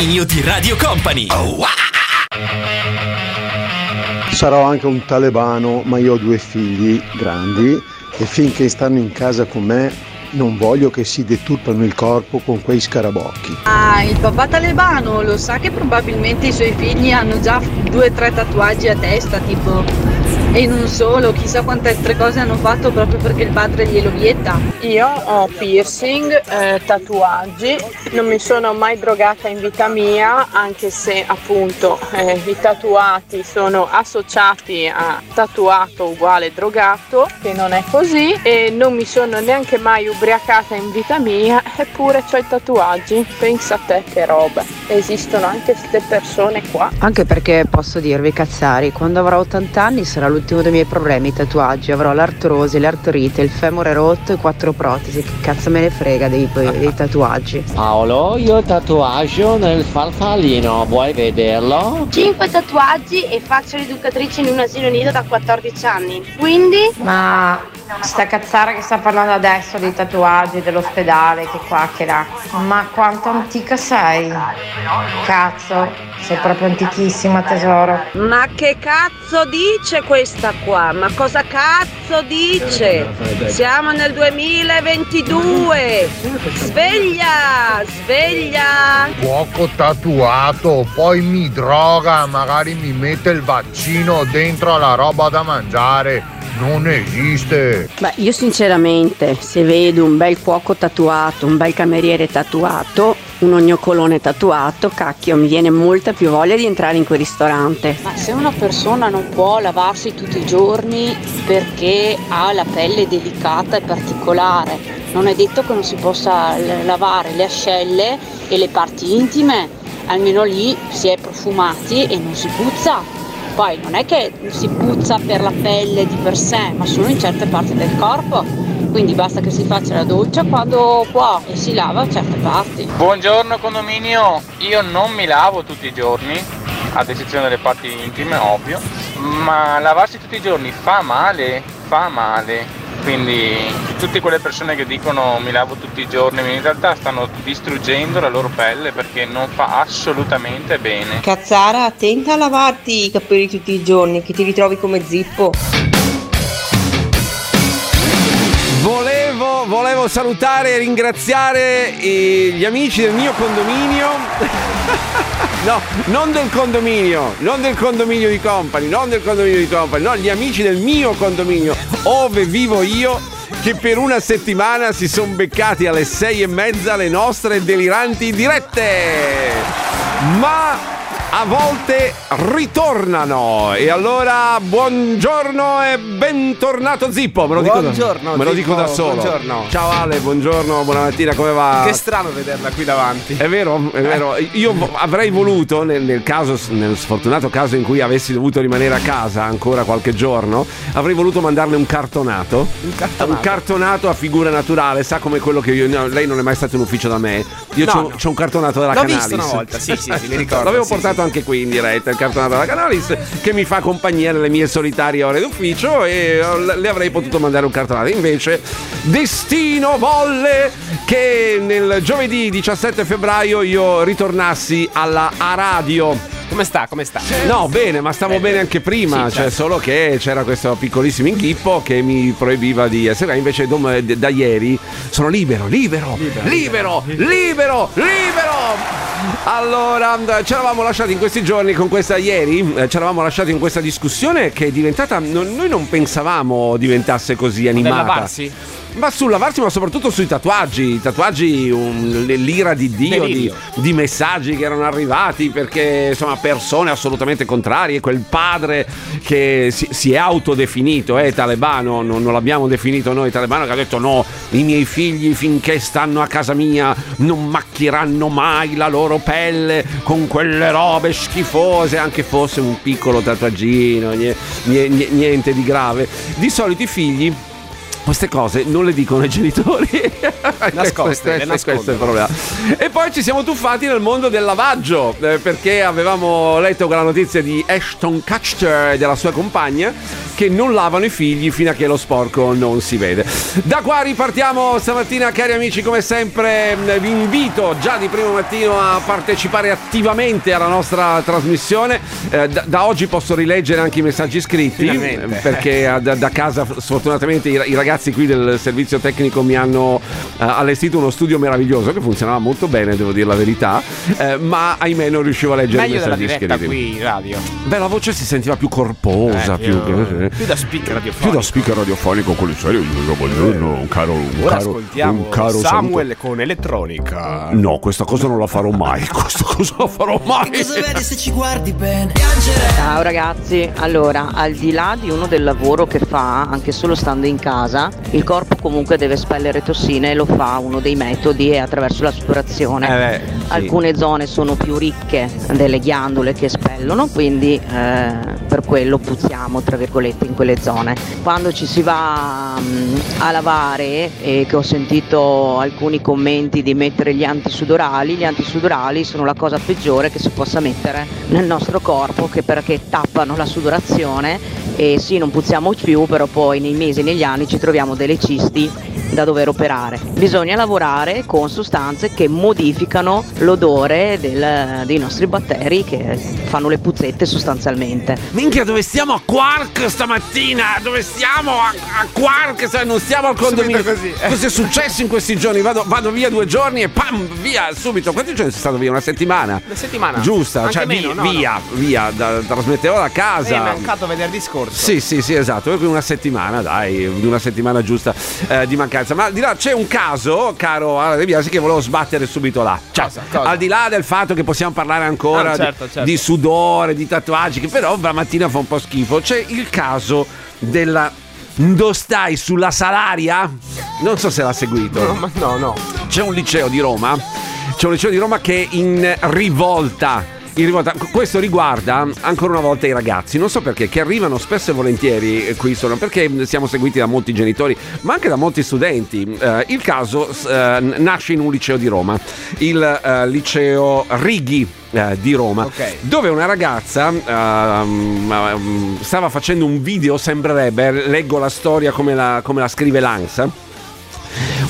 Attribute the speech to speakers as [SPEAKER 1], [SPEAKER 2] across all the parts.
[SPEAKER 1] condominio di Radio Company. Wow.
[SPEAKER 2] Sarò anche un talebano, ma io ho due figli grandi e finché stanno in casa con me non voglio che si deturpano il corpo con quei scarabocchi.
[SPEAKER 3] Ah, il papà talebano lo sa che probabilmente i suoi figli hanno già due o tre tatuaggi a testa, tipo e non solo, chissà quante altre cose hanno fatto proprio perché il padre glielo vieta.
[SPEAKER 4] Io ho piercing, eh, tatuaggi, non mi sono mai drogata in vita mia, anche se appunto eh, i tatuati sono associati a tatuato uguale drogato, che non è così, e non mi sono neanche mai ubriacata in vita mia, eppure ho i tatuaggi. Pensa a te che roba. Esistono anche queste persone qua.
[SPEAKER 5] Anche perché posso dirvi, cazzari, quando avrò 80 anni sarà l'ultimo dei miei problemi, i tatuaggi. Avrò l'artrosi, l'artrite, il femore rotto e quattro protesi. Che cazzo me ne frega dei, dei tatuaggi?
[SPEAKER 6] Paolo, io tatuaggio nel farfallino, vuoi vederlo?
[SPEAKER 7] Cinque tatuaggi e faccio l'educatrice in un asilo nido da 14 anni. Quindi?
[SPEAKER 8] Ma sta cazzara che sta parlando adesso dei tatuaggi, dell'ospedale, che qua, che là. Ma quanto antica sei? Cazzo, sei proprio antichissima tesoro.
[SPEAKER 9] Ma che cazzo dice questa qua? Ma cosa cazzo dice? Siamo nel 2022. Sveglia, sveglia.
[SPEAKER 10] Fuoco tatuato, poi mi droga, magari mi mette il vaccino dentro alla roba da mangiare non esiste.
[SPEAKER 5] Beh, io sinceramente, se vedo un bel cuoco tatuato, un bel cameriere tatuato, un ognocolone tatuato, cacchio, mi viene molta più voglia di entrare in quel ristorante.
[SPEAKER 9] Ma se una persona non può lavarsi tutti i giorni perché ha la pelle delicata e particolare, non è detto che non si possa lavare le ascelle e le parti intime, almeno lì si è profumati e non si puzza. Poi non è che si puzza per la pelle di per sé, ma solo in certe parti del corpo. Quindi basta che si faccia la doccia quando può e si lava certe parti.
[SPEAKER 11] Buongiorno condominio, io non mi lavo tutti i giorni, ad eccezione delle parti intime, ovvio, ma lavarsi tutti i giorni fa male, fa male quindi tutte quelle persone che dicono mi lavo tutti i giorni in realtà stanno distruggendo la loro pelle perché non fa assolutamente bene
[SPEAKER 8] cazzara attenta a lavarti i capelli tutti i giorni che ti ritrovi come zippo
[SPEAKER 12] Volevo, volevo salutare e ringraziare gli amici del mio condominio. no, non del condominio, non del condominio di company, non del condominio di company, no, gli amici del mio condominio, ove vivo io, che per una settimana si sono beccati alle sei e mezza le nostre deliranti dirette. Ma a volte ritornano. E allora buongiorno e bentornato Zippo. Me lo dico,
[SPEAKER 13] buongiorno,
[SPEAKER 12] da, me lo dico da solo.
[SPEAKER 13] Buongiorno.
[SPEAKER 12] Ciao Ale, buongiorno, buona mattina, come va?
[SPEAKER 13] Che strano vederla qui davanti.
[SPEAKER 12] È vero, è vero. Io avrei voluto, nel, nel, caso, nel sfortunato caso in cui avessi dovuto rimanere a casa ancora qualche giorno, avrei voluto mandarle un cartonato.
[SPEAKER 13] Un cartonato?
[SPEAKER 12] Un cartonato a figura naturale, sa come quello che io. No, lei non è mai stato in ufficio da me. Io no, c'ho, no. un cartonato della
[SPEAKER 13] L'ho
[SPEAKER 12] Canalis.
[SPEAKER 13] L'ho visto una volta, sì, sì, sì, mi ricordo.
[SPEAKER 12] L'avevo
[SPEAKER 13] sì,
[SPEAKER 12] portato
[SPEAKER 13] sì.
[SPEAKER 12] anche qui in diretta, il cartonato della Canalis, che mi fa compagnia nelle mie solitarie ore d'ufficio e le avrei potuto mandare un cartonato. Invece, destino volle che nel giovedì 17 febbraio io ritornassi alla A Radio.
[SPEAKER 13] Come sta? Come sta?
[SPEAKER 12] No, bene, ma stavo bene, bene anche prima, sì, cioè certo. solo che c'era questo piccolissimo inghippo che mi proibiva di essere. Invece da ieri sono libero, libero, libero, libero, libero, libero. Allora, ci eravamo lasciati in questi giorni con questa ieri, ci eravamo lasciati in questa discussione che è diventata noi non pensavamo diventasse così animata. Ma sul lavarsi, ma soprattutto sui tatuaggi. I tatuaggi, un, l'ira di Dio, di, di, messaggi che erano arrivati perché insomma persone assolutamente contrarie. Quel padre che si, si è autodefinito, eh, talebano, non, non, l'abbiamo definito noi talebano, che ha detto no, i miei figli finché stanno a casa mia non macchieranno mai la loro pelle con quelle robe schifose, anche fosse un piccolo tatuaggino, niente, niente di grave. Di solito i figli queste cose non le dicono ai genitori.
[SPEAKER 13] Nascoste, questo, questo, questo, è il problema.
[SPEAKER 12] E poi ci siamo tuffati nel mondo del lavaggio, eh, perché avevamo letto quella notizia di Ashton Kutcher e della sua compagna che non lavano i figli fino a che lo sporco non si vede. Da qua ripartiamo stamattina, cari amici, come sempre vi invito già di primo mattino a partecipare attivamente alla nostra trasmissione. Eh, da, da, oggi posso rileggere anche i messaggi scritti
[SPEAKER 13] Finalmente.
[SPEAKER 12] perché eh, da, da, casa sfortunatamente i, i, ragazzi qui del servizio tecnico mi hanno eh, allestito uno studio meraviglioso che funzionava molto bene, devo dire la verità, eh, ma ahimè non riuscivo a leggere
[SPEAKER 13] Meglio
[SPEAKER 12] i messaggi
[SPEAKER 13] della
[SPEAKER 12] scritti.
[SPEAKER 13] qui radio.
[SPEAKER 12] Beh, la voce si sentiva più corposa,
[SPEAKER 13] Eh,
[SPEAKER 12] più,
[SPEAKER 13] più- più da speaker radiofonico.
[SPEAKER 12] Più da speaker radiofonico con il serio. Buongiorno, un caro, un
[SPEAKER 13] Ora
[SPEAKER 12] caro, un caro
[SPEAKER 13] Samuel con elettronica.
[SPEAKER 12] saluto. No, questa cosa non la farò mai. Questa cosa la farò mai.
[SPEAKER 14] se ci guardi bene?
[SPEAKER 5] Ciao ragazzi, allora al di là di uno del lavoro che fa anche solo stando in casa, il corpo comunque deve espellere tossine e lo fa uno dei metodi è attraverso l'aspirazione.
[SPEAKER 13] Eh beh, sì.
[SPEAKER 5] Alcune zone sono più ricche delle ghiandole che espellono, quindi eh, per quello puzziamo tra virgolette in quelle zone. Quando ci si va mm, a lavare e che ho sentito alcuni commenti di mettere gli antisudorali, gli antisudorali sono la cosa peggiore che si possa mettere nel nostro corpo che perché tappano la sudorazione e sì non puzziamo più però poi nei mesi e negli anni ci troviamo delle cisti da dover operare. Bisogna lavorare con sostanze che modificano l'odore del- dei nostri batteri che fanno le puzzette sostanzialmente.
[SPEAKER 12] Minchia, dove stiamo a Quark stamattina? Dove stiamo a, a Quark? Non stiamo al condominio.
[SPEAKER 13] Così, eh.
[SPEAKER 12] Cosa è successo in questi giorni? Vado, vado via due giorni e pam, via subito. Quanti giorni sei stato via? Una settimana?
[SPEAKER 13] Una settimana.
[SPEAKER 12] Giusta,
[SPEAKER 13] Anche
[SPEAKER 12] cioè
[SPEAKER 13] meno,
[SPEAKER 12] via,
[SPEAKER 13] no, no.
[SPEAKER 12] via, via, da- trasmettevo da
[SPEAKER 13] Mi
[SPEAKER 12] casa.
[SPEAKER 13] è mancato venerdì scorso.
[SPEAKER 12] Sì, sì, sì, esatto. Una settimana, dai, di una settimana giusta eh, di mancanza. Ma di là c'è un caso, caro De Biasi, che volevo sbattere subito là. Cioè,
[SPEAKER 13] Cosa? Cosa?
[SPEAKER 12] al di là del fatto che possiamo parlare ancora
[SPEAKER 13] Ah,
[SPEAKER 12] di-
[SPEAKER 13] certo, certo.
[SPEAKER 12] di sudore, di tatuaggi, che però la mattina fa un po' schifo. C'è il caso della. Ndo stai sulla salaria? Non so se l'ha seguito.
[SPEAKER 13] No, ma no, no.
[SPEAKER 12] C'è un liceo di Roma. C'è un liceo di Roma che è in rivolta. In rivolta. Questo riguarda ancora una volta i ragazzi, non so perché, che arrivano spesso e volentieri eh, qui sono perché siamo seguiti da molti genitori, ma anche da molti studenti. Eh, il caso eh, nasce in un liceo di Roma, il eh, liceo Righi eh, di Roma,
[SPEAKER 13] Ok.
[SPEAKER 12] dove una ragazza ehm, ehm, stava facendo un video, sembrerebbe, leggo la storia come la, come la scrive l'ANSA.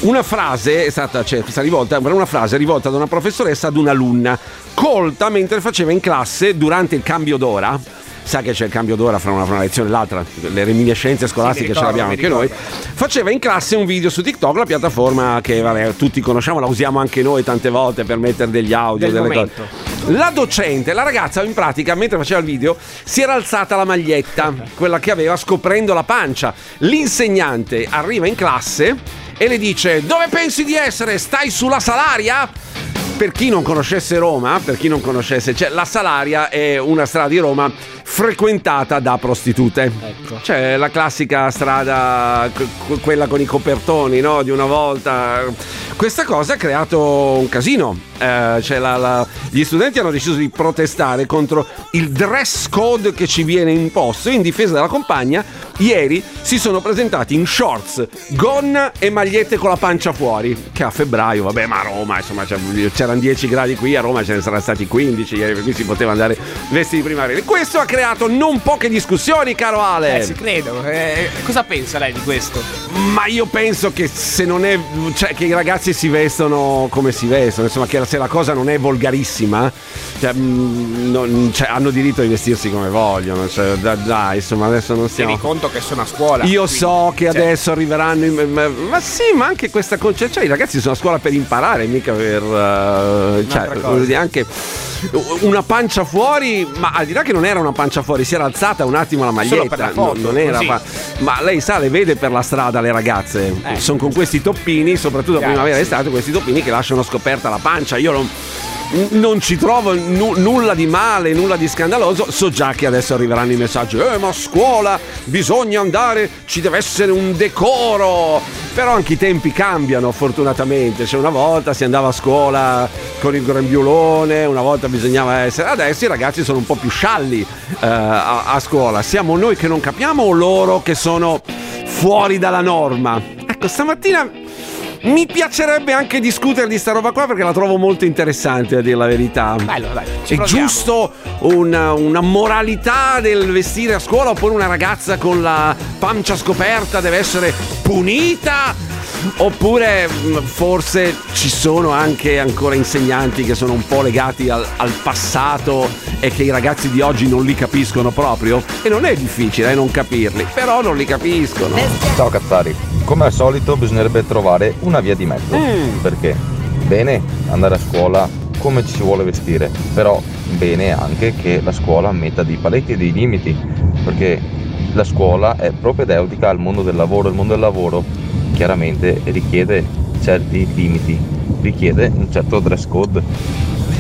[SPEAKER 12] Una frase è stata, cioè, questa rivolta una frase rivolta da una professoressa ad un'alunna colta mentre faceva in classe durante il cambio d'ora. Sa che c'è il cambio d'ora fra una, fra una lezione e l'altra, le reminiscenze scolastiche
[SPEAKER 13] mi
[SPEAKER 12] ce l'abbiamo
[SPEAKER 13] ricordo,
[SPEAKER 12] anche noi. Faceva in classe un video su TikTok, la piattaforma che vabbè, tutti conosciamo, la usiamo anche noi tante volte per mettere degli audio,
[SPEAKER 13] Del
[SPEAKER 12] delle
[SPEAKER 13] momento.
[SPEAKER 12] cose. La docente, la ragazza in pratica, mentre faceva il video, si era alzata la maglietta, quella che aveva scoprendo la pancia. L'insegnante arriva in classe e le dice: Dove pensi di essere? Stai sulla salaria? Per chi non conoscesse Roma, per chi non conoscesse, cioè la Salaria è una strada di Roma frequentata da prostitute.
[SPEAKER 13] Ecco.
[SPEAKER 12] Cioè la classica strada, que- quella con i copertoni, no? Di una volta. Questa cosa ha creato un casino. Eh, cioè la- la- gli studenti hanno deciso di protestare contro il dress code che ci viene imposto in difesa della compagna. Ieri si sono presentati in shorts, gonna e magliette con la pancia fuori. Che a febbraio, vabbè, ma a Roma, insomma, c'è- c'erano 10 gradi qui, a Roma ce ne saranno stati 15, ieri per cui si poteva andare vestiti primaverili. Questo ha creato non poche discussioni, caro Ale.
[SPEAKER 13] Eh, ci credo. Eh, cosa pensa lei di questo?
[SPEAKER 12] Ma io penso che se non è. cioè che i ragazzi si vestono come si vestono, insomma, che se la cosa non è volgarissima, cioè, mm, non- cioè, hanno diritto di vestirsi come vogliono. Cioè, da- dai, insomma, adesso non stiamo.
[SPEAKER 13] Tieni conto che sono a scuola.
[SPEAKER 12] Io
[SPEAKER 13] quindi,
[SPEAKER 12] so che
[SPEAKER 13] cioè,
[SPEAKER 12] adesso arriveranno. in- ma, ma sì, ma anche questa concetto. Cioè, i ragazzi sono a scuola per imparare, mica per. Eh, cioè,
[SPEAKER 13] cosa.
[SPEAKER 12] anche una pancia fuori, ma al di là che non era una pancia fuori, si era alzata un attimo la maglietta.
[SPEAKER 13] la foto,
[SPEAKER 12] no- non era. fa- ma lei sa, le vede per la strada le ragazze.
[SPEAKER 13] Eh.
[SPEAKER 12] Sono con questi toppini, soprattutto
[SPEAKER 13] Chiaro,
[SPEAKER 12] primavera e
[SPEAKER 13] sì.
[SPEAKER 12] estate, questi toppini che lasciano scoperta la pancia. Io non. Non ci trovo nu- nulla di male, nulla di scandaloso. So già che adesso arriveranno i messaggi: Eh, ma a scuola bisogna andare, ci deve essere un decoro. Però anche i tempi cambiano, fortunatamente. Cioè, una volta si andava a scuola con il grembiulone, una volta bisognava essere. Adesso i ragazzi sono un po' più scialli eh, a, a scuola. Siamo noi che non capiamo o loro che sono fuori dalla norma? Ecco, stamattina mi piacerebbe anche discutere di sta roba qua perché la trovo molto interessante a dire la verità.
[SPEAKER 13] Bello, ci
[SPEAKER 12] È
[SPEAKER 13] proviamo.
[SPEAKER 12] giusto una, una moralità del vestire a scuola oppure una ragazza con la pancia scoperta deve essere punita? Oppure mh, forse ci sono anche ancora insegnanti che sono un po' legati al, al passato e che i ragazzi di oggi non li capiscono proprio? E non è difficile eh, non capirli, però non li capiscono.
[SPEAKER 15] Ciao Cazzari, come al solito bisognerebbe trovare una via di mezzo.
[SPEAKER 12] Mm.
[SPEAKER 15] Perché? Bene andare a scuola come ci si vuole vestire, però bene anche che la scuola metta dei paletti e dei limiti, perché la scuola è propedeutica al mondo del lavoro, il mondo del lavoro chiaramente richiede certi limiti, richiede un certo dress code,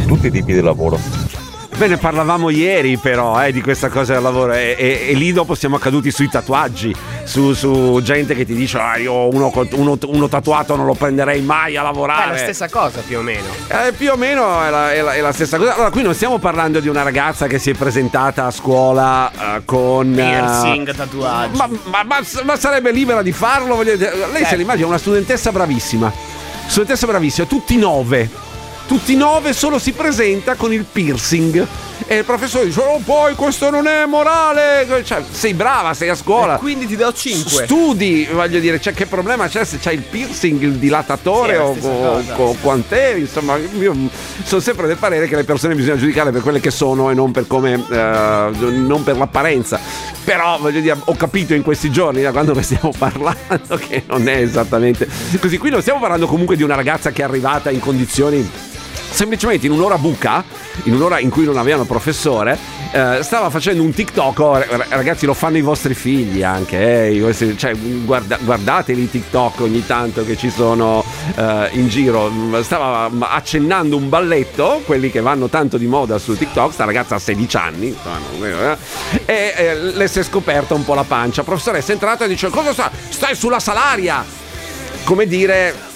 [SPEAKER 15] tutti i tipi di lavoro.
[SPEAKER 12] Bene, parlavamo ieri però eh, di questa cosa del lavoro e, e- e lì dopo siamo caduti sui tatuaggi, su, su gente che ti dice ah, io uno, uno- uno tatuato non lo prenderei mai a
[SPEAKER 13] È
[SPEAKER 12] lavorare.
[SPEAKER 13] la stessa cosa più o meno.
[SPEAKER 12] Eh, più o meno è la, è la- è la stessa cosa. Allora, qui non stiamo parlando di una ragazza che si è presentata a scuola eh, con. eh,
[SPEAKER 13] Piercing, tatuaggi.
[SPEAKER 12] ma, ma- ma- ma sarebbe libera di farlo? voglio dire. Lei se
[SPEAKER 13] Certo.
[SPEAKER 12] l'immagina una studentessa bravissima. Studentessa bravissima, tutti nove. Tutti nove, solo si presenta con il piercing. E il professore dice: Oh, poi questo non è morale. Cioè, sei brava, sei a scuola.
[SPEAKER 13] E quindi ti do 5.
[SPEAKER 12] Studi, voglio dire, cioè, che problema c'è se c'hai il piercing, il dilatatore
[SPEAKER 13] Sì,
[SPEAKER 12] o, o- o quant'è? Insomma, io sono sempre del parere che le persone bisogna giudicare per quelle che sono e non per come, eh, non per l'apparenza. Però, voglio dire, ho capito in questi giorni, da quando ne stiamo parlando, che non è esattamente così. Qui non stiamo parlando comunque di una ragazza che è arrivata in condizioni semplicemente in un'ora buca, in un'ora in cui non avevano professore, eh, stava facendo un TikTok. oh, ragazzi, lo fanno i vostri figli anche. eh, vostri- cioè, guarda- guardateli i TikTok ogni tanto che ci sono eh, in giro. Stava mm, accennando un balletto, quelli che vanno tanto di moda su TikTok. Sta ragazza ha 16 anni, eh, e eh, le si è scoperta un po' la pancia. Professoressa è entrata e dice: Cosa sta? Stai sulla salaria! Come dire.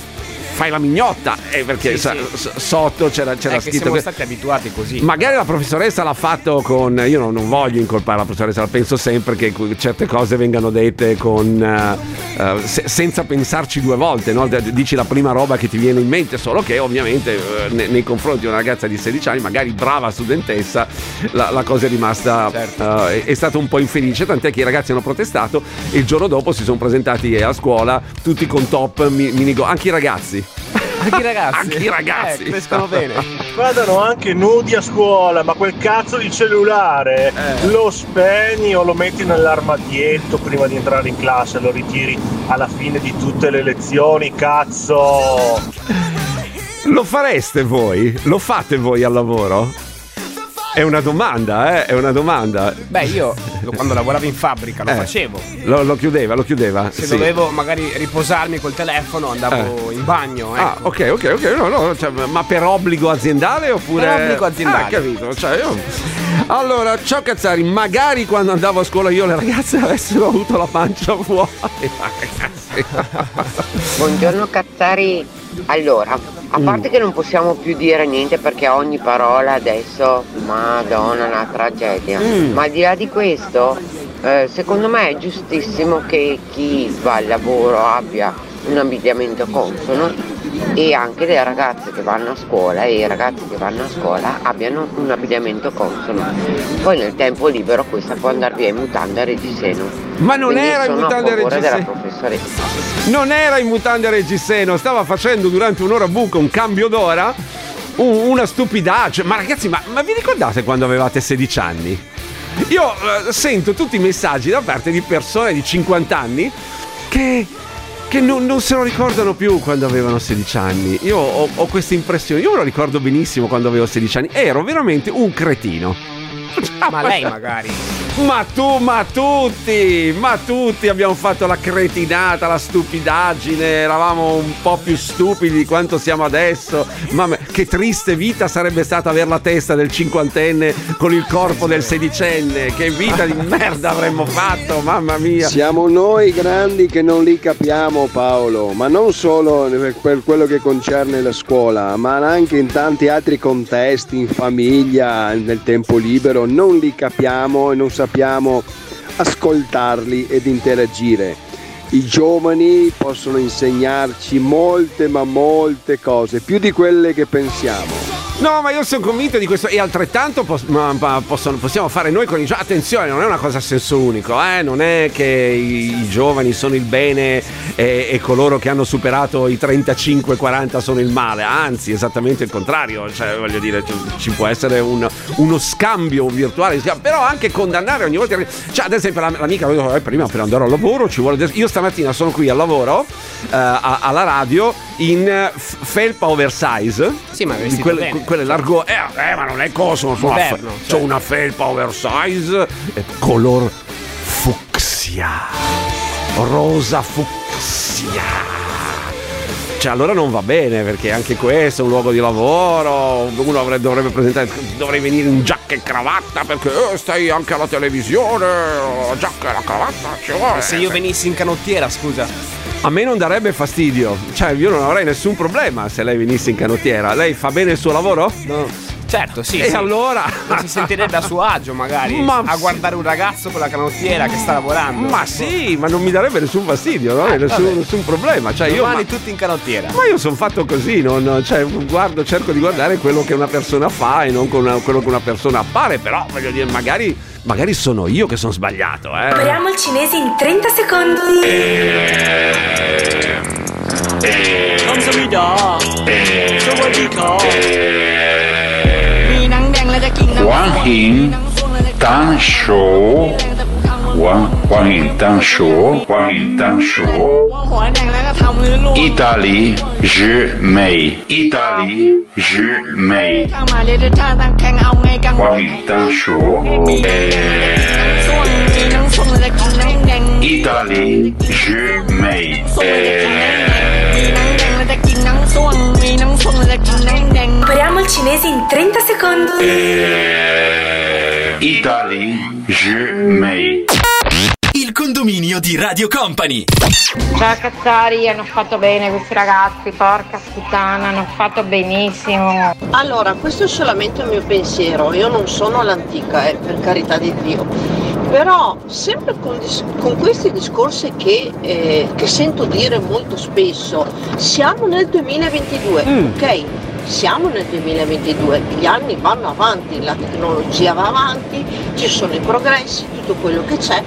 [SPEAKER 12] Fai la mignotta, eh, perché
[SPEAKER 13] Sì,
[SPEAKER 12] sa-
[SPEAKER 13] sì.
[SPEAKER 12] sotto c'era, c'era scritto
[SPEAKER 13] siamo stati abituati così.
[SPEAKER 12] Magari la professoressa l'ha fatto con. Io non, non voglio incolpare la professoressa, la penso sempre che certe cose vengano dette con. eh, se- senza pensarci due volte, no? Dici la prima roba che ti viene in mente, solo che ovviamente eh, ne- nei confronti di una ragazza di 16 anni, magari brava studentessa, la, la cosa è rimasta.
[SPEAKER 13] Certo.
[SPEAKER 12] è, è stata un po' infelice, tant'è che i ragazzi hanno protestato e il giorno dopo si sono presentati a scuola tutti con top mi- minigo, anche i ragazzi.
[SPEAKER 13] Anche i ragazzi.
[SPEAKER 12] Anche i ragazzi.
[SPEAKER 13] Eh, crescono bene.
[SPEAKER 16] Vadano anche nudi a scuola, ma quel cazzo di cellulare
[SPEAKER 12] Eh.
[SPEAKER 16] lo spegni o lo metti nell'armadietto prima di entrare in classe, lo ritiri alla fine di tutte le lezioni, cazzo!
[SPEAKER 12] Lo fareste voi? Lo fate voi al lavoro? È una domanda, eh? È una domanda.
[SPEAKER 13] Beh, io quando lavoravo in fabbrica lo
[SPEAKER 12] Eh.
[SPEAKER 13] facevo.
[SPEAKER 12] Lo, lo chiudeva, lo chiudeva.
[SPEAKER 13] Se
[SPEAKER 12] sì.
[SPEAKER 13] dovevo magari riposarmi col telefono andavo in bagno.
[SPEAKER 12] Ah,
[SPEAKER 13] Ecco.
[SPEAKER 12] ok, ok, ok. No, no, cioè, ma per obbligo aziendale oppure.
[SPEAKER 13] Per obbligo aziendale.
[SPEAKER 12] Ah, capito. Cioè, io... Allora, ciao Cazzari, magari quando andavo a scuola io le ragazze avessero avuto la pancia fuori.
[SPEAKER 17] Buongiorno Cazzari. Allora, a
[SPEAKER 12] Mm.
[SPEAKER 17] parte che non possiamo più dire niente perché ogni parola adesso, madonna, una tragedia.
[SPEAKER 12] Mm.
[SPEAKER 17] Ma al di là di questo, eh, secondo me è giustissimo che chi va al lavoro abbia un abbigliamento consono e anche le ragazze che vanno a scuola e i ragazzi che vanno a scuola abbiano un abbigliamento consono. Poi nel tempo libero questa può andare via in mutanda e reggiseno.
[SPEAKER 12] Ma non
[SPEAKER 17] Quindi
[SPEAKER 12] era in
[SPEAKER 17] sono
[SPEAKER 12] mutande
[SPEAKER 17] a
[SPEAKER 12] e reggiseno. Non era in mutande a reggiseno, stava facendo durante un'ora buca un cambio d'ora. un- una stupidaggine. Ma ragazzi, ma, ma vi ricordate quando avevate 16 anni? Io eh, sento tutti i messaggi da parte di persone di 50 anni che, che non, non se lo ricordano più quando avevano 16 anni. Io ho, ho questa impressione. Io me lo ricordo benissimo quando avevo 16 anni. Ero veramente un cretino.
[SPEAKER 13] Ma lei magari.
[SPEAKER 12] Ma tu, ma tutti, ma tutti abbiamo fatto la cretinata, la stupidaggine, eravamo un po' più stupidi di quanto siamo adesso. Mamma, che triste vita sarebbe stata avere la testa del cinquantenne con il corpo del sedicenne. Che vita di merda avremmo fatto, mamma mia.
[SPEAKER 18] Siamo noi grandi che non li capiamo Paolo, ma non solo per quello che concerne la scuola, ma anche in tanti altri contesti, in famiglia, nel tempo libero, non li capiamo e non sappiamo ascoltarli ed interagire. i giovani possono insegnarci molte ma molte cose, più di quelle che pensiamo.
[SPEAKER 12] No, ma io sono convinto di questo. E altrettanto pos- possono- possiamo fare noi con i giovani. Attenzione, non è una cosa a senso unico, eh? non è che i, i giovani sono il bene e, e coloro che hanno superato i 35-40 sono il male, anzi esattamente il contrario, cioè voglio dire ci- può essere un- uno scambio virtuale, però anche condannare ogni volta, cioè ad esempio la- l'amica "Eh, prima per andare al lavoro ci vuole, io stamattina sono qui al lavoro eh, alla radio in eh, felpa oversize,
[SPEAKER 13] Sì, ma vestito
[SPEAKER 12] quelle,
[SPEAKER 13] bene.
[SPEAKER 12] quelle largo, eh, eh, ma non è coso, sono una, fe-
[SPEAKER 13] Moderno,
[SPEAKER 12] c'ho una felpa oversize, eh, color fucsia, rosa fucsia. Cioè, allora non va bene perché anche questo è un luogo di lavoro. Uno avrebbe- dovrebbe presentare, dovrei venire in giacca e cravatta perché eh, stai anche alla televisione. La giacca e la cravatta ci vuole.
[SPEAKER 13] E se io venissi in canottiera, scusa.
[SPEAKER 12] A me non darebbe fastidio, cioè io non avrei nessun problema se lei venisse in canottiera. Lei fa bene il suo lavoro?
[SPEAKER 13] No. Certo, sì.
[SPEAKER 12] E
[SPEAKER 13] sì.
[SPEAKER 12] allora?
[SPEAKER 13] Non si sentirebbe a suo agio, magari.
[SPEAKER 12] Ma
[SPEAKER 13] a guardare un ragazzo con la canottiera che sta lavorando.
[SPEAKER 12] Ma sì, ma non mi darebbe nessun fastidio, no? Ah, nessun, nessun, problema. Cioè,
[SPEAKER 13] Domani io,
[SPEAKER 12] ma,
[SPEAKER 13] tutti in canottiera.
[SPEAKER 12] Ma io sono fatto così, non, cioè, guardo, cerco di guardare quello che una persona fa e non una, quello che una persona appare, però voglio dire, magari, magari sono io che sono sbagliato. Eh.
[SPEAKER 19] Impariamo il cinese in 30 secondi.
[SPEAKER 20] Eh, eh, 感谢你的，这位你好。
[SPEAKER 21] 欢迎单手，
[SPEAKER 20] 欢 Hiền Tàn 寿。
[SPEAKER 21] 意大利日美，意大利日美。
[SPEAKER 20] 黄 Tàn
[SPEAKER 21] 意大利日美。
[SPEAKER 19] Impariamo il cinese in 30 secondi.
[SPEAKER 21] Eh, Italy, je
[SPEAKER 1] mei condominio di Radio Company.
[SPEAKER 8] Ciao Cazzari, hanno fatto bene questi ragazzi, porca puttana, hanno fatto benissimo.
[SPEAKER 22] Allora, questo è solamente il mio pensiero, io non sono all'antica, eh, per carità di Dio. Però sempre con, dis- con questi discorsi che, eh, che sento dire molto spesso, siamo nel 2022, ok? Siamo nel 2022, gli anni vanno avanti, la tecnologia va avanti, ci sono i progressi, tutto quello che c'è,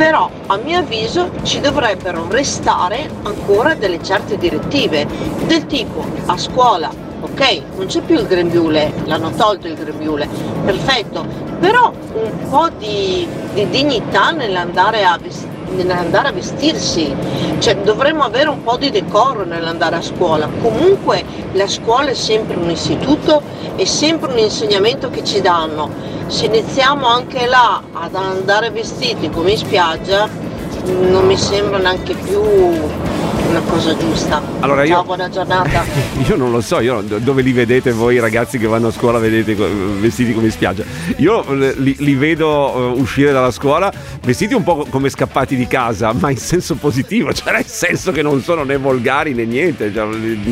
[SPEAKER 22] però a mio avviso ci dovrebbero restare ancora delle certe direttive, del tipo a scuola, ok, non c'è più il grembiule, l'hanno tolto il grembiule, perfetto, però un po' di, di dignità nell'andare a, ves- nell'andare a vestirsi, cioè dovremmo avere un po' di decoro nell'andare a scuola, comunque la scuola è sempre un istituto, è sempre un insegnamento che ci danno, se iniziamo anche là ad andare vestiti come in spiaggia non mi sembra neanche più una cosa giusta.
[SPEAKER 12] Allora io-
[SPEAKER 22] Ciao, buona giornata.
[SPEAKER 12] Io non lo so, io do- dove li vedete voi ragazzi che vanno a scuola vedete vestiti come in spiaggia. Io eh, li, li vedo eh, uscire dalla scuola vestiti un po' come scappati di casa, ma in senso positivo, cioè nel senso che non sono né volgari né niente, cioè,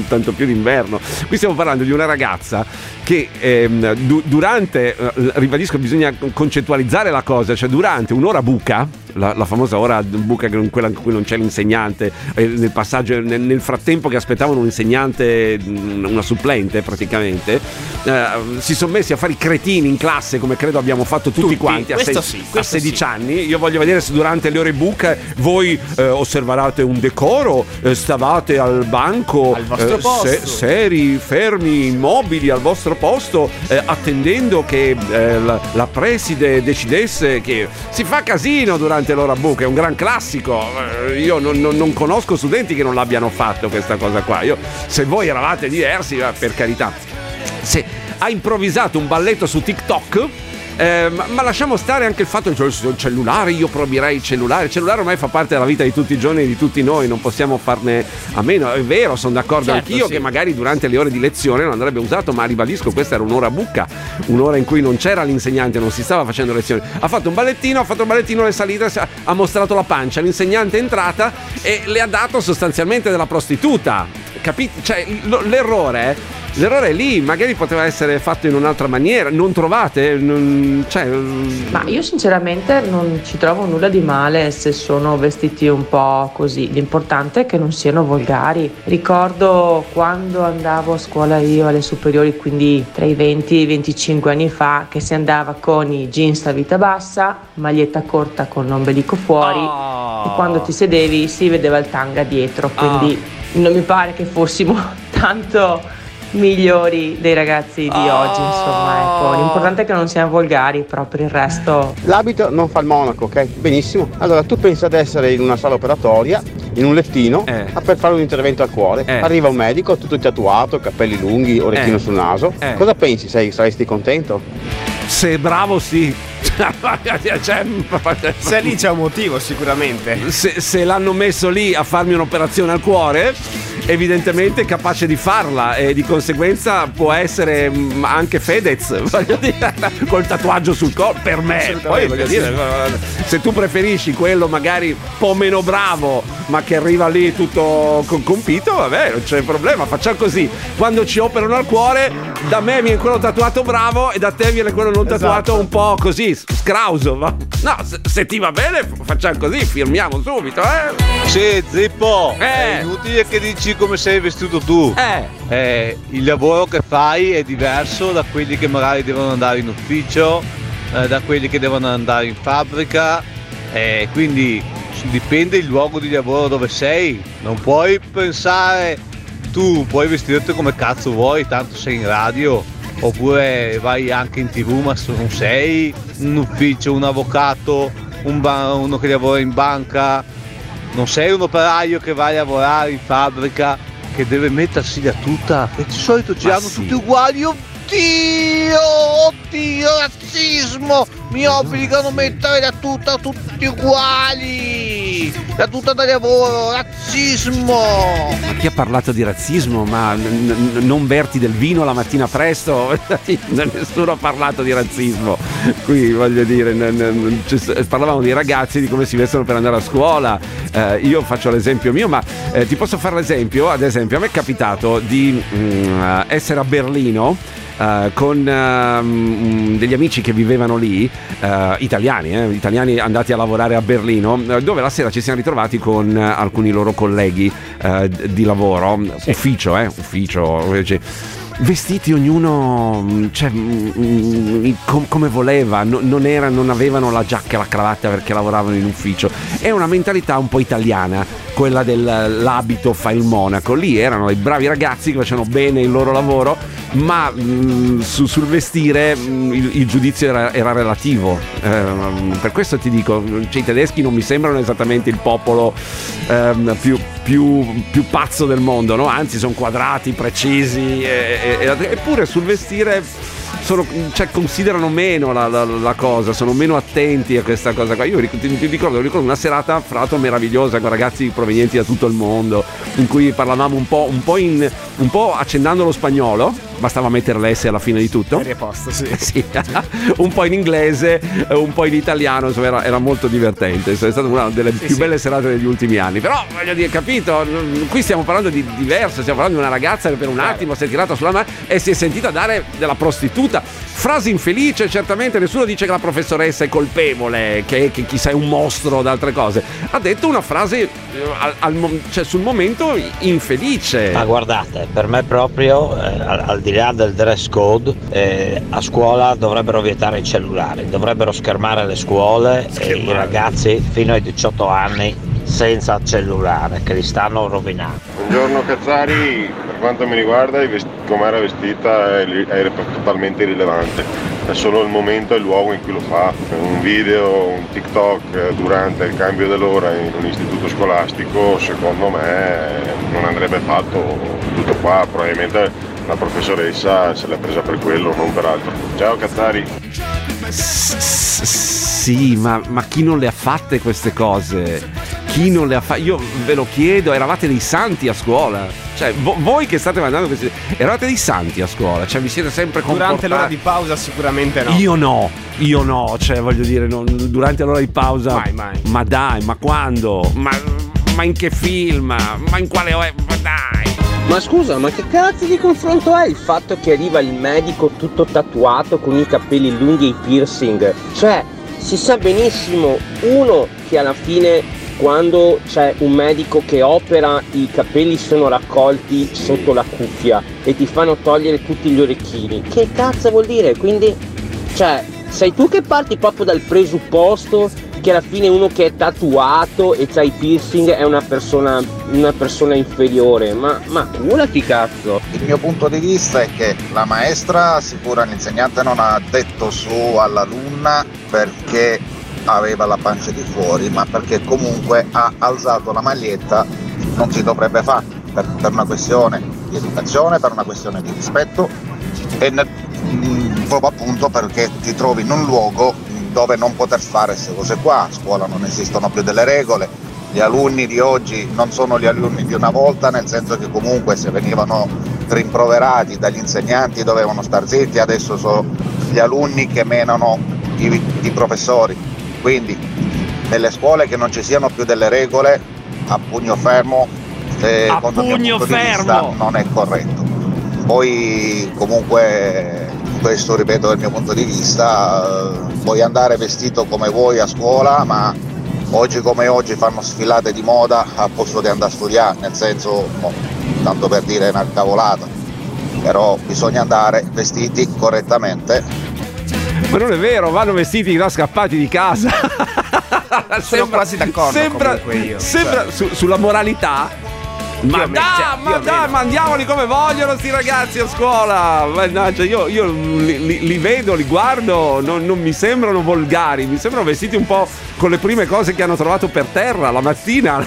[SPEAKER 12] tanto più d'inverno. Qui stiamo parlando di una ragazza che ehm, du- durante, eh, ribadisco, bisogna concettualizzare la cosa, cioè durante un'ora buca, la, la famosa ora buca, quella in cui non c'è l'insegnante, eh, nel passaggio, nel, nel frattempo che aspettavano un insegnante, mh, una supplente praticamente, eh, si sono messi a fare i cretini in classe come credo abbiamo fatto tutti,
[SPEAKER 13] Tutti,
[SPEAKER 12] quanti a, sei-
[SPEAKER 13] sì,
[SPEAKER 12] a
[SPEAKER 13] questo
[SPEAKER 12] 16
[SPEAKER 13] sì.
[SPEAKER 12] anni. Io voglio vedere se durante le ore buca voi eh, osservarate un decoro, eh, stavate al banco,
[SPEAKER 13] Al vostro
[SPEAKER 12] eh,
[SPEAKER 13] posto.
[SPEAKER 12] seri, fermi, immobili al vostro posto, attendendo che la, la preside decidesse che si fa casino durante l'ora buca, è un gran classico. Eh, io non, non- non conosco studenti che non l'abbiano fatto questa cosa qua. Io, se voi eravate diversi, eh, per carità. Se ha improvvisato un balletto su TikTok. Eh, ma, ma lasciamo stare anche il fatto che il cellulare, io proibirei il cellulare. Il cellulare ormai fa parte della vita di tutti i giorni di tutti noi, non possiamo farne a meno. È vero, sono d'accordo
[SPEAKER 13] Certo,
[SPEAKER 12] anch'io
[SPEAKER 13] sì.
[SPEAKER 12] che magari durante le ore di lezione non andrebbe usato, ma ribadisco, questa era un'ora bucca, un'ora in cui non c'era l'insegnante, non si stava facendo lezioni. Ha fatto un ballettino, ha fatto un ballettino le salite, ha- mostrato la pancia, l'insegnante è entrata e le ha dato sostanzialmente della prostituta. Capito? Cioè, l'errore è l'errore è lì, magari poteva essere fatto in un'altra maniera, non trovate? Non- cioè,
[SPEAKER 23] Ma io sinceramente non ci trovo nulla di male se sono vestiti un po' così, l'importante è che non siano volgari. Ricordo quando andavo a scuola io alle superiori, quindi tra i 20 e i 25 anni fa, che si andava con i jeans a vita bassa, maglietta corta con l'ombelico fuori e quando ti sedevi si vedeva il tanga dietro, quindi non mi pare che fossimo tanto migliori dei ragazzi di oggi, insomma, ecco. L'importante è che non siano volgari, però per il resto
[SPEAKER 24] L'abito non fa il monaco, ok? Benissimo. Allora tu pensi ad essere in una sala operatoria, in un lettino, a- per fare un intervento al cuore.
[SPEAKER 12] Eh.
[SPEAKER 24] Arriva un medico, tutto tatuato, capelli lunghi, orecchino
[SPEAKER 12] Eh.
[SPEAKER 24] sul naso.
[SPEAKER 12] Eh.
[SPEAKER 24] Cosa pensi? Sei, saresti contento?
[SPEAKER 12] se bravo sì. Cioè,
[SPEAKER 13] Se lì c'è un motivo, sicuramente.
[SPEAKER 12] se, se l'hanno messo lì a farmi un'operazione al cuore, evidentemente è capace di farla e di conseguenza può essere mm, anche Fedez, voglio dire, col tatuaggio sul corpo, per me. Poi voglio dire, se tu preferisci quello magari un po' meno bravo, ma che arriva lì tutto compito, vabbè, non c'è problema, facciamo così. Quando ci operano al cuore, da me viene quello tatuato bravo e da te viene quello non tatuato un po' così, scrauso. ma- No, se, se ti va bene, facciamo così, firmiamo subito, eh.
[SPEAKER 25] Sì, Zippo, è inutile che dici come sei vestito tu.
[SPEAKER 12] Eh.
[SPEAKER 25] il lavoro che fai è diverso da quelli che magari devono andare in ufficio, eh, da quelli che devono andare in fabbrica, eh, quindi dipende il luogo di lavoro dove sei. Non puoi pensare tu puoi vestirti come cazzo vuoi, tanto sei in radio, oppure vai anche in tv, ma non sei un ufficio, un avvocato, un ba- uno che lavora in banca, non sei un operaio che va a lavorare in fabbrica che deve mettersi la tuta e di solito girano tutti uguali. Oddio oddio razzismo! Mi obbligano a mettere la tuta tutti uguali la tuta lavoro razzismo
[SPEAKER 12] Ma chi ha parlato di razzismo? Ma n- n- non berti del vino la mattina presto? Nessuno ha parlato di razzismo. Qui voglio dire, n- ci- parlavamo di ragazzi, di come si vestono per andare a scuola. Eh, io faccio l'esempio mio, ma eh, ti posso fare l'esempio? Ad esempio, a me è capitato di mm, essere a Berlino. Eh, con ehm, degli amici che vivevano lì, eh, italiani, eh, italiani andati a lavorare a Berlino, eh, dove la sera ci siamo ritrovati con alcuni loro colleghi di lavoro, ufficio, eh, ufficio, cioè, vestiti ognuno mm, cioè, mm, com- come voleva, no- non, era- non avevano la giacca e la cravatta perché lavoravano in ufficio. È una mentalità un po' italiana, quella dell'abito fa il monaco. Lì erano dei bravi ragazzi che facevano bene il loro lavoro, ma mm, su- sul vestire mm, il, il giudizio era, era relativo. Ehm, per questo ti dico, cioè, i tedeschi non mi sembrano esattamente il popolo ehm, più, più- più pazzo del mondo, no? anzi sono quadrati, precisi, e- e- eppure sul vestire sono- cioè, considerano meno la, la- la cosa, sono meno attenti a questa cosa qua. Io ti, ti ricordo, ricordo una serata fra l'altro meravigliosa con ragazzi provenienti da tutto il mondo, in cui parlavamo un po', un po', in, un po' accennando lo spagnolo, bastava mettere l'S alla fine di tutto.
[SPEAKER 13] Eri a posto, sì.
[SPEAKER 12] Sì, un po' in inglese, eh, un po' in italiano, insomma era, era molto divertente. È stata una delle più belle serate degli ultimi anni. Però voglio dire, capito, qui stiamo parlando di diverso, stiamo parlando di una ragazza che per un attimo si è tirata sulla mano e si è sentita dare della prostituta. Frase infelice, certamente nessuno dice che la professoressa è colpevole, che, che chissà è un mostro o altre cose. Ha detto una frase eh, al- al cioè, sul momento infelice.
[SPEAKER 26] Ma guardate, per me proprio, eh, al, al di là del dress code, eh, a scuola dovrebbero vietare i cellulari, dovrebbero schermare le scuole e i ragazzi fino ai 18 anni senza cellulare, che li stanno rovinando.
[SPEAKER 27] Buongiorno Cazzari, per quanto mi riguarda come era vestita è, li- è totalmente irrilevante, è solo il momento e il luogo in cui lo fa. Un video, un TikTok eh, durante il cambio dell'ora in un istituto scolastico secondo me non andrebbe fatto tutto qua, probabilmente la professoressa se l'è presa per quello, non per altro. Ciao Cazzari!
[SPEAKER 12] Sì, ma, ma chi non le ha fatte queste cose? Chi non le ha fatte? Io ve lo chiedo, eravate dei santi a scuola. Cioè, vo- voi che state mandando questi. Eravate dei santi a scuola, cioè vi siete sempre comportati.
[SPEAKER 13] Durante l'ora di pausa sicuramente no.
[SPEAKER 12] Io no, io no, cioè voglio dire, non- durante l'ora di pausa.
[SPEAKER 13] Mai, mai.
[SPEAKER 12] Ma dai, ma quando? Ma, ma in che film? Ma in quale. Ma dai!
[SPEAKER 28] Ma scusa, ma che cazzo di confronto è il fatto che arriva il medico tutto tatuato con i capelli lunghi e i piercing? Cioè, si sa benissimo, uno, che alla fine quando c'è un medico che opera i capelli sono raccolti sotto la cuffia e ti fanno togliere tutti gli orecchini. Che cazzo vuol dire? Quindi, cioè, sei tu che parti proprio dal presupposto che alla fine uno che è tatuato e c'ha i piercing è una persona, una persona inferiore. Ma, ma curati cazzo!
[SPEAKER 29] Il mio punto di vista è che la maestra, sicura l'insegnante non ha detto su all'alunna perché aveva la pancia di fuori, ma perché comunque ha alzato la maglietta, non si dovrebbe fare per, per una questione di educazione, per una questione di rispetto e nel, mh, proprio appunto perché ti trovi in un luogo dove non poter fare queste cose qua, a scuola non esistono più delle regole, gli alunni di oggi non sono gli alunni di una volta, nel senso che comunque se venivano rimproverati dagli insegnanti dovevano star zitti, adesso sono gli alunni che menano i, i professori. Quindi nelle scuole che non ci siano più delle regole a pugno fermo, eh,
[SPEAKER 30] A pugno fermo.
[SPEAKER 29] non è corretto. Poi comunque questo ripeto dal mio punto di vista, eh, puoi andare vestito come vuoi a scuola, ma oggi come oggi fanno sfilate di moda a posto di andare a studiare, nel senso, tanto per dire una cavolata, però bisogna andare vestiti correttamente
[SPEAKER 12] Ma non è vero, vanno vestiti da scappati di casa.
[SPEAKER 13] Sono quasi d'accordo
[SPEAKER 12] Sembra,
[SPEAKER 13] comunque io.
[SPEAKER 12] sembra
[SPEAKER 13] Cioè.
[SPEAKER 12] su- sulla moralità. Ma dai,
[SPEAKER 13] cioè,
[SPEAKER 12] ma dai, mandiamoli come vogliono sti ragazzi a scuola. Mannaggia, io, io li, li- li vedo, li guardo, non, non mi sembrano volgari, mi sembrano vestiti un po' con le prime cose che hanno trovato per terra la mattina,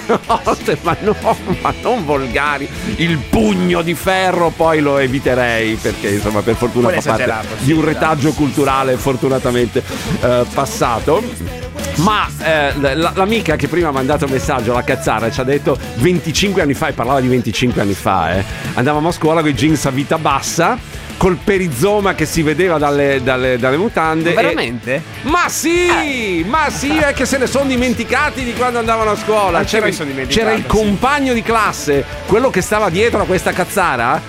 [SPEAKER 12] ma no, ma non volgari. Il pugno di ferro poi lo eviterei perché insomma per fortuna fa parte di un retaggio culturale fortunatamente eh, passato. Ma eh, l- l'amica che prima ha mandato il messaggio, la cazzara, ci ha detto 25 anni fa, e parlava di 25 anni fa, eh, andavamo a scuola con i jeans a vita bassa, col perizoma che si vedeva dalle, dalle- dalle mutande. e-
[SPEAKER 13] Veramente?
[SPEAKER 12] Ma sì, ma sì, è che se ne sono dimenticati di quando andavano a scuola. C'era, c'era il
[SPEAKER 13] sì.
[SPEAKER 12] compagno di classe, quello che stava dietro a questa cazzara,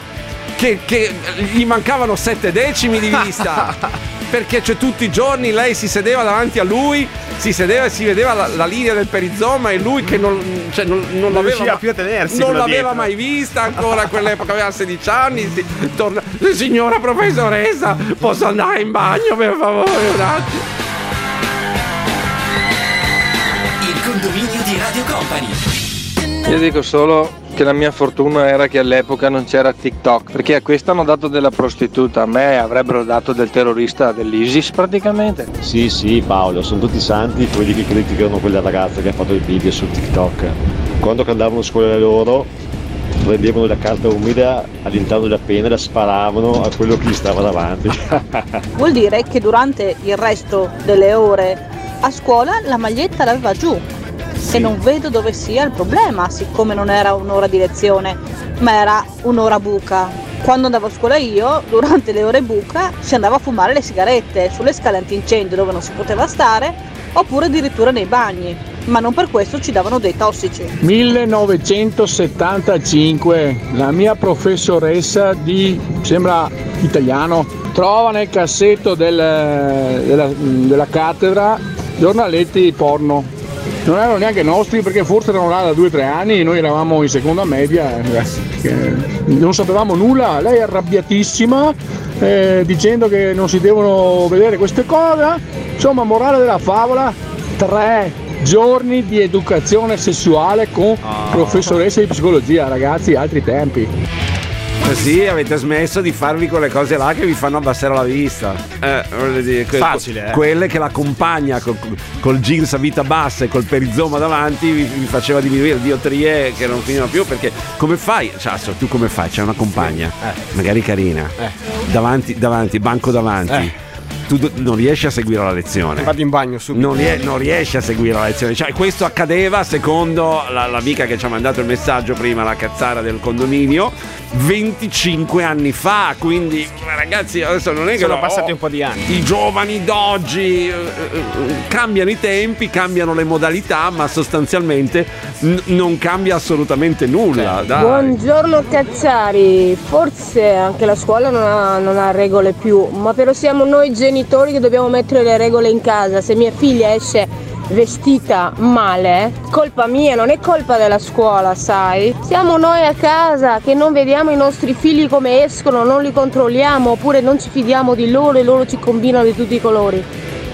[SPEAKER 12] che, che gli mancavano sette decimi di vista. perché cioè, tutti i giorni lei si sedeva davanti a lui, si sedeva e si vedeva la, la linea del perizoma e lui che non, cioè, non, non
[SPEAKER 13] Non
[SPEAKER 12] l'aveva
[SPEAKER 13] riusciva
[SPEAKER 12] ma-
[SPEAKER 13] più a tenersi
[SPEAKER 12] non l'aveva
[SPEAKER 13] dietro.
[SPEAKER 12] mai vista ancora a quell'epoca, aveva 16 anni. si- torna- Signora professoressa, posso andare in bagno per favore un attimo?
[SPEAKER 1] Il condominio di Radio Company.
[SPEAKER 31] Io dico solo che la mia fortuna era che all'epoca non c'era TikTok, perché a questo hanno dato della prostituta, a me avrebbero dato del terrorista dell'ISIS praticamente.
[SPEAKER 32] Sì, sì, Paolo, sono tutti santi quelli che criticano quella ragazza che ha fatto il video su TikTok. Quando andavano a scuola loro, prendevano la carta umida all'interno della penna e la sparavano a quello che gli stava davanti.
[SPEAKER 33] Vuol dire che durante il resto delle ore a scuola la maglietta l'aveva giù. E non vedo dove sia il problema, siccome non era un'ora di lezione, ma era un'ora buca. Quando andavo a scuola io, durante le ore buca, si andava a fumare le sigarette sulle scale antincendio dove non si poteva stare, oppure addirittura nei bagni. Ma non per questo ci davano dei tossici.
[SPEAKER 34] 1975, la mia professoressa di, sembra italiano, trova nel cassetto del- della, della cattedra giornaletti porno. Non erano neanche nostri perché forse erano là da due o tre anni e noi eravamo in seconda media, eh, non sapevamo nulla, lei arrabbiatissima eh, dicendo che non si devono vedere queste cose. Insomma, morale della favola, tre giorni di educazione sessuale con professoressa di psicologia, ragazzi, altri tempi.
[SPEAKER 12] Così avete smesso di farvi quelle cose là che vi fanno abbassare la vista. Eh, voglio dire, que-
[SPEAKER 13] Facile, eh.
[SPEAKER 12] Quelle che la compagna col, col jeans a vita bassa e col perizoma davanti vi, vi faceva diminuire diotrie che non finivano più perché come fai? Cioè, adesso, tu come fai? C'è una compagna,
[SPEAKER 13] Eh.
[SPEAKER 12] magari carina, davanti, davanti, banco davanti. Tu non riesci a seguire la lezione.
[SPEAKER 13] Vado in bagno subito.
[SPEAKER 12] Non, rie- non riesci a seguire la lezione. Cioè, questo accadeva secondo la- l'amica che ci ha mandato il messaggio prima, la cazzara del condominio, 25 anni fa. Quindi, ragazzi, adesso non è che
[SPEAKER 13] Sono
[SPEAKER 12] lo-
[SPEAKER 13] passati un po' di anni.
[SPEAKER 12] i giovani d'oggi eh, eh, cambiano i tempi, cambiano le modalità, ma sostanzialmente n- non cambia assolutamente nulla. dai.
[SPEAKER 35] Buongiorno Cazzari, forse anche la scuola non ha, non ha regole più, ma però siamo noi genitori che dobbiamo mettere le regole in casa. Se mia figlia esce vestita male, colpa mia, non è colpa della scuola, sai? Siamo noi a casa che non vediamo i nostri figli come escono, non li controlliamo oppure non ci fidiamo di loro e loro ci combinano di tutti i colori.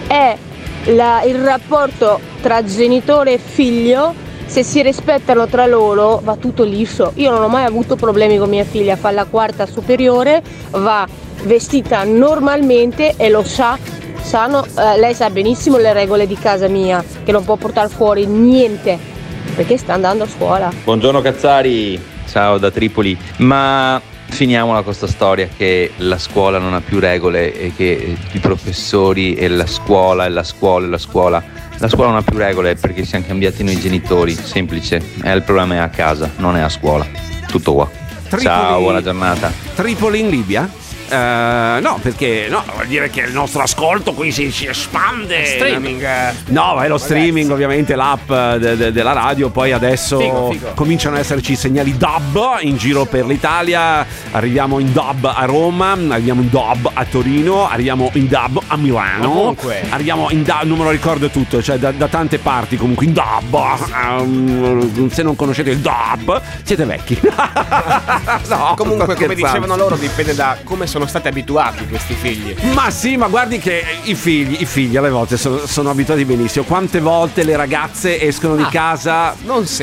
[SPEAKER 35] È la- il rapporto tra genitore e figlio se si rispettano tra loro va tutto liscio. Io non ho mai avuto problemi con mia figlia, fa la quarta superiore, va vestita normalmente e lo sa, sanno, eh, lei sa benissimo le regole di casa mia, che non può portare fuori niente, perché sta andando a scuola.
[SPEAKER 30] Buongiorno Cazzari, ciao da Tripoli. Ma finiamola con questa storia che la scuola non ha più regole e che i professori e la scuola e la scuola e la scuola. La scuola non ha più regole perché siamo cambiati noi genitori, semplice. E il problema è a casa, non è a scuola. Tutto qua.
[SPEAKER 12] Tripoli-
[SPEAKER 30] Ciao, buona giornata.
[SPEAKER 12] Tripoli in Libia? Eh, no, perché no, vuol dire che il nostro ascolto qui si, si espande.
[SPEAKER 13] Streaming.
[SPEAKER 12] No, è lo streaming, ovviamente l'app de- de- della radio. Poi adesso
[SPEAKER 13] Figo, figo.
[SPEAKER 12] cominciano ad esserci segnali DAB in giro per l'Italia. Arriviamo in DAB a Roma, arriviamo in DAB a Torino, arriviamo in DAB a Milano.
[SPEAKER 13] Ovunque.
[SPEAKER 12] Arriviamo in DAB, non me lo ricordo tutto, cioè da, da tante parti comunque in DAB. Um, se non conoscete il DAB, siete vecchi. no,
[SPEAKER 13] Comunque, come
[SPEAKER 12] scherzando.
[SPEAKER 13] dicevano loro, dipende da come sono stati abituati questi figli.
[SPEAKER 12] Ma sì, ma guardi che i figli, i figli alle volte sono, sono abituati benissimo. Quante volte le ragazze escono di casa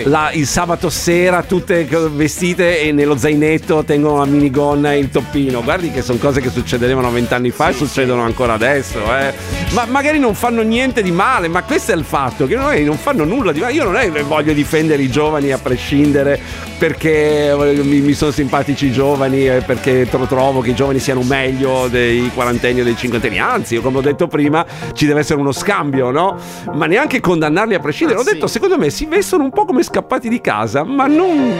[SPEAKER 12] la- il sabato sera tutte vestite e nello zainetto tengono la minigonna e il toppino. Guardi che sono cose che succedevano vent'anni fa e succedono ancora adesso. eh. Ma magari non fanno niente di male, ma questo è il fatto, che noi non fanno nulla di male. Io non è che voglio difendere i giovani a prescindere perché eh, mi, mi sono simpatici i giovani e perché tro- trovo che i giovani siano meglio dei quarantenni o dei cinquantenni. Anzi, come ho detto prima, ci deve essere uno scambio, no? Ma neanche condannarli a prescindere. Ho detto, secondo me si vestono un po' come scappati di casa, ma non.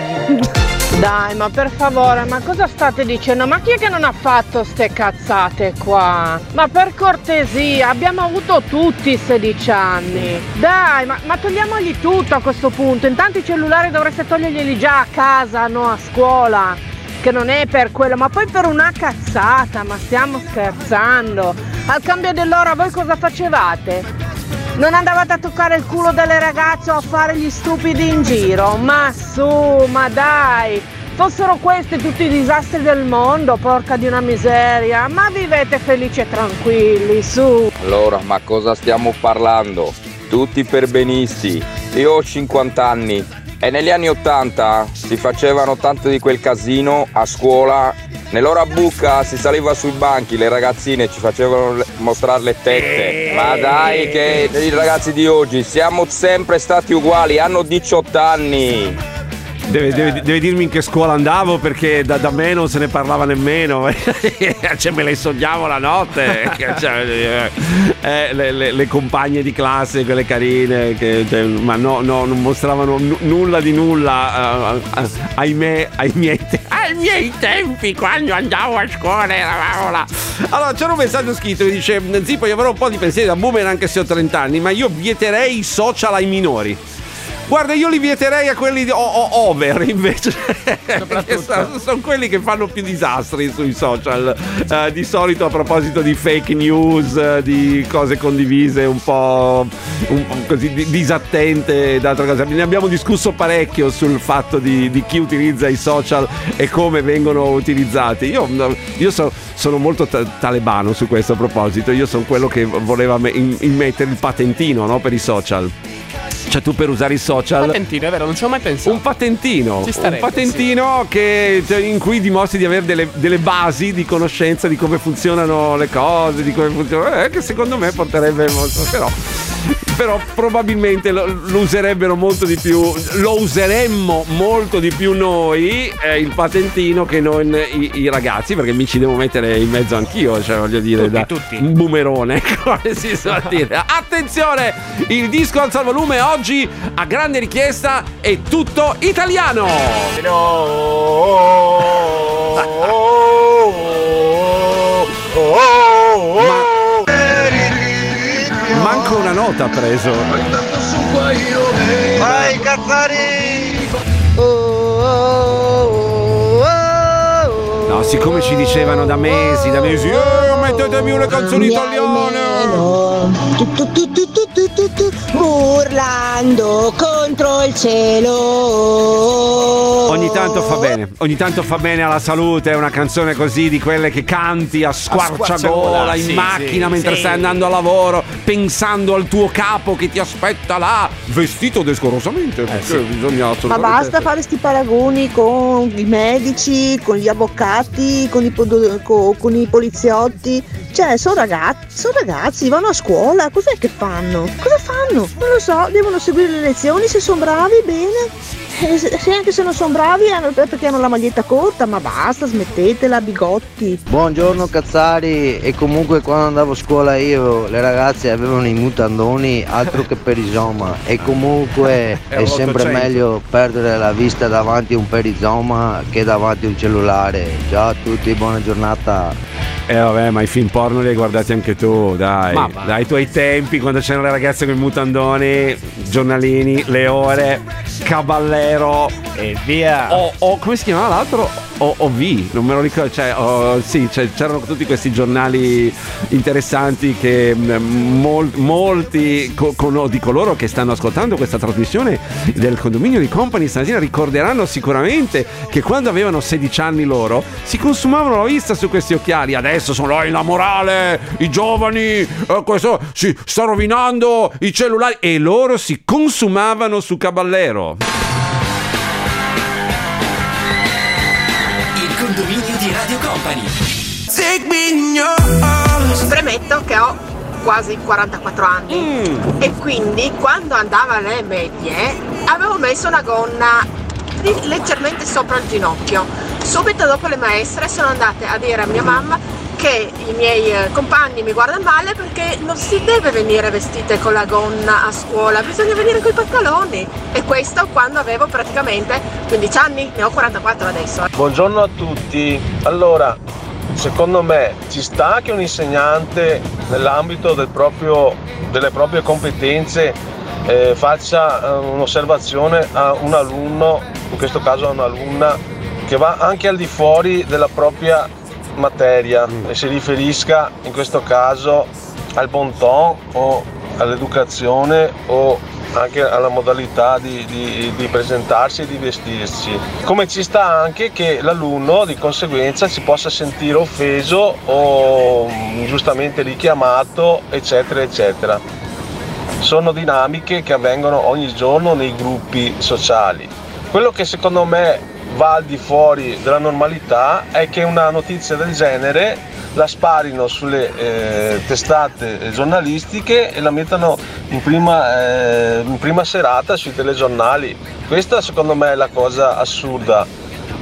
[SPEAKER 35] Dai, ma per favore, ma cosa state dicendo? Ma chi è che non ha fatto ste cazzate qua? Ma per cortesia, abbiamo avuto tutti 16 anni. Dai, ma, ma togliamogli tutto a questo punto. Intanto i cellulari dovreste toglierglieli già a casa, no a scuola. Che non è per quello, ma poi per una cazzata, ma stiamo scherzando. Al cambio dell'ora voi cosa facevate? Non andavate a toccare il culo delle ragazze o a fare gli stupidi in giro? Ma su, ma dai! Fossero questi tutti i disastri del mondo, porca di una miseria! Ma vivete felici e tranquilli, su!
[SPEAKER 36] Allora, ma cosa stiamo parlando? Tutti perbenisti. Io ho 50 anni e negli anni 80 si facevano tanto di quel casino a scuola. Nell'ora buca si saliva sui banchi, le ragazzine ci facevano mostrare le tette. Ma dai che i ragazzi di oggi siamo sempre stati uguali, hanno 18 anni.
[SPEAKER 12] Deve, deve- deve dirmi in che scuola andavo perché da, da me non se ne parlava nemmeno. cioè, me le sognavo la notte. Cioè, eh, eh, le, le- le compagne di classe, quelle carine, che, cioè, ma no, no, non mostravano nu- nulla di nulla. eh, ahimè, ai miei, te- ai miei tempi, quando andavo a scuola eravamo là. Allora, c'era un messaggio scritto che dice: Zippo, io avrò un po' di pensieri da boomer anche se ho 30 anni, ma io vieterei i social ai minori. Guarda, io li vieterei a quelli di- o- o- over invece. Perché sono, sono quelli che fanno più disastri sui social. Eh, di solito a proposito di fake news, di cose condivise un po', un così di- disattente ed altre cose. Ne abbiamo discusso parecchio sul fatto di, di chi utilizza i social e come vengono utilizzati. Io, io so- sono molto ta- talebano su questo a proposito. Io sono quello che voleva me- in- immettere il patentino no, per i social. Cioè tu per usare i social.
[SPEAKER 13] Patentino, è vero, non ci ho mai pensato.
[SPEAKER 12] un patentino,
[SPEAKER 13] Ci
[SPEAKER 12] un
[SPEAKER 13] starebbe,
[SPEAKER 12] patentino che, cioè, in cui dimostri di avere delle, delle basi di conoscenza di come funzionano le cose, di come funzionano, eh, che secondo me porterebbe molto, però però probabilmente lo, lo userebbero molto di più, lo useremmo molto di più noi, eh, il patentino, che non i, i ragazzi, perché mi ci devo mettere in mezzo anch'io, cioè voglio dire,
[SPEAKER 13] Tutti,
[SPEAKER 12] da
[SPEAKER 13] tutti.
[SPEAKER 12] un boomerone, come si suol dire. Attenzione, il disco alza il volume oggi a grande richiesta è tutto italiano. Ma- Manco una nota ha preso.
[SPEAKER 37] Vai Cazzari!
[SPEAKER 12] No, siccome ci dicevano da mesi, da mesi, eh, mettetemi una canzone italiana.
[SPEAKER 35] Tu, tu, contro il cielo.
[SPEAKER 12] Ogni tanto fa bene, ogni tanto fa bene alla salute una canzone così di quelle che canti a squarciagola in
[SPEAKER 13] sì,
[SPEAKER 12] macchina
[SPEAKER 13] sì,
[SPEAKER 12] mentre
[SPEAKER 13] sì.
[SPEAKER 12] stai andando a lavoro, pensando al tuo capo che ti aspetta là, vestito decorosamente, perché bisogna
[SPEAKER 38] Ma basta fare sti paragoni con i medici, con gli avvocati, con i, pod- co- con i poliziotti. Cioè, sono ragazzi, sono ragazzi, vanno a scuola, cos'è che fanno? Cosa fanno? Non lo so, devono seguire le lezioni, se sono bravi, bene. E se se anche se non sono bravi hanno- perché hanno la maglietta corta, ma basta, smettetela, bigotti.
[SPEAKER 39] Buongiorno Cazzari e comunque quando andavo a scuola io le ragazze avevano i mutandoni altro che perizoma e comunque
[SPEAKER 12] Era
[SPEAKER 39] è sempre
[SPEAKER 12] 800.
[SPEAKER 39] meglio perdere la vista davanti a un perizoma che davanti a un cellulare. Ciao a tutti, buona giornata.
[SPEAKER 12] Eh vabbè, ma i film porno li hai guardati anche tu, dai.
[SPEAKER 39] Ma.
[SPEAKER 12] Dai, ai tuoi tempi, quando c'erano le ragazze con i mutandoni, giornalini, le ore, caballero.
[SPEAKER 13] E via.
[SPEAKER 12] O, o- come si chiamava l'altro? O, non me lo ricordo. Cioè, o- sì, cioè, c'erano tutti questi giornali interessanti che mm, mol- molti co- con- di coloro che stanno ascoltando questa trasmissione del condominio di Company stamattina ricorderanno sicuramente che quando avevano 16 anni loro si consumavano la vista su questi occhiali. Adesso sono la morale, i giovani, eh, questo si sta rovinando i cellulari e loro si consumavano su Caballero.
[SPEAKER 1] Company.
[SPEAKER 22] Premetto che ho quasi 44 anni e quindi quando andavo alle medie avevo messo una gonna leggermente sopra il ginocchio. Subito dopo le maestre sono andate a dire a mia mamma che i miei eh, compagni mi guardano male perché non si deve venire vestite con la gonna a scuola, bisogna venire con i pantaloni. E questo quando avevo praticamente 15 anni, ne ho 44 adesso.
[SPEAKER 40] Buongiorno a tutti. Allora, secondo me ci sta che un insegnante nell'ambito del delle proprie competenze eh, faccia eh, un'osservazione a un alunno, in questo caso a un'alunna, che va anche al di fuori della propria materia e si riferisca in questo caso al bon ton o all'educazione o anche alla modalità di, di- di presentarsi e di vestirsi. Come ci sta anche che l'alunno di conseguenza si possa sentire offeso o ingiustamente richiamato, eccetera, eccetera. Sono dinamiche che avvengono ogni giorno nei gruppi sociali. Quello che secondo me va al di fuori della normalità è che una notizia del genere la sparino sulle eh, testate giornalistiche e la mettano in prima, eh, in prima serata sui telegiornali. Questa secondo me è la cosa assurda,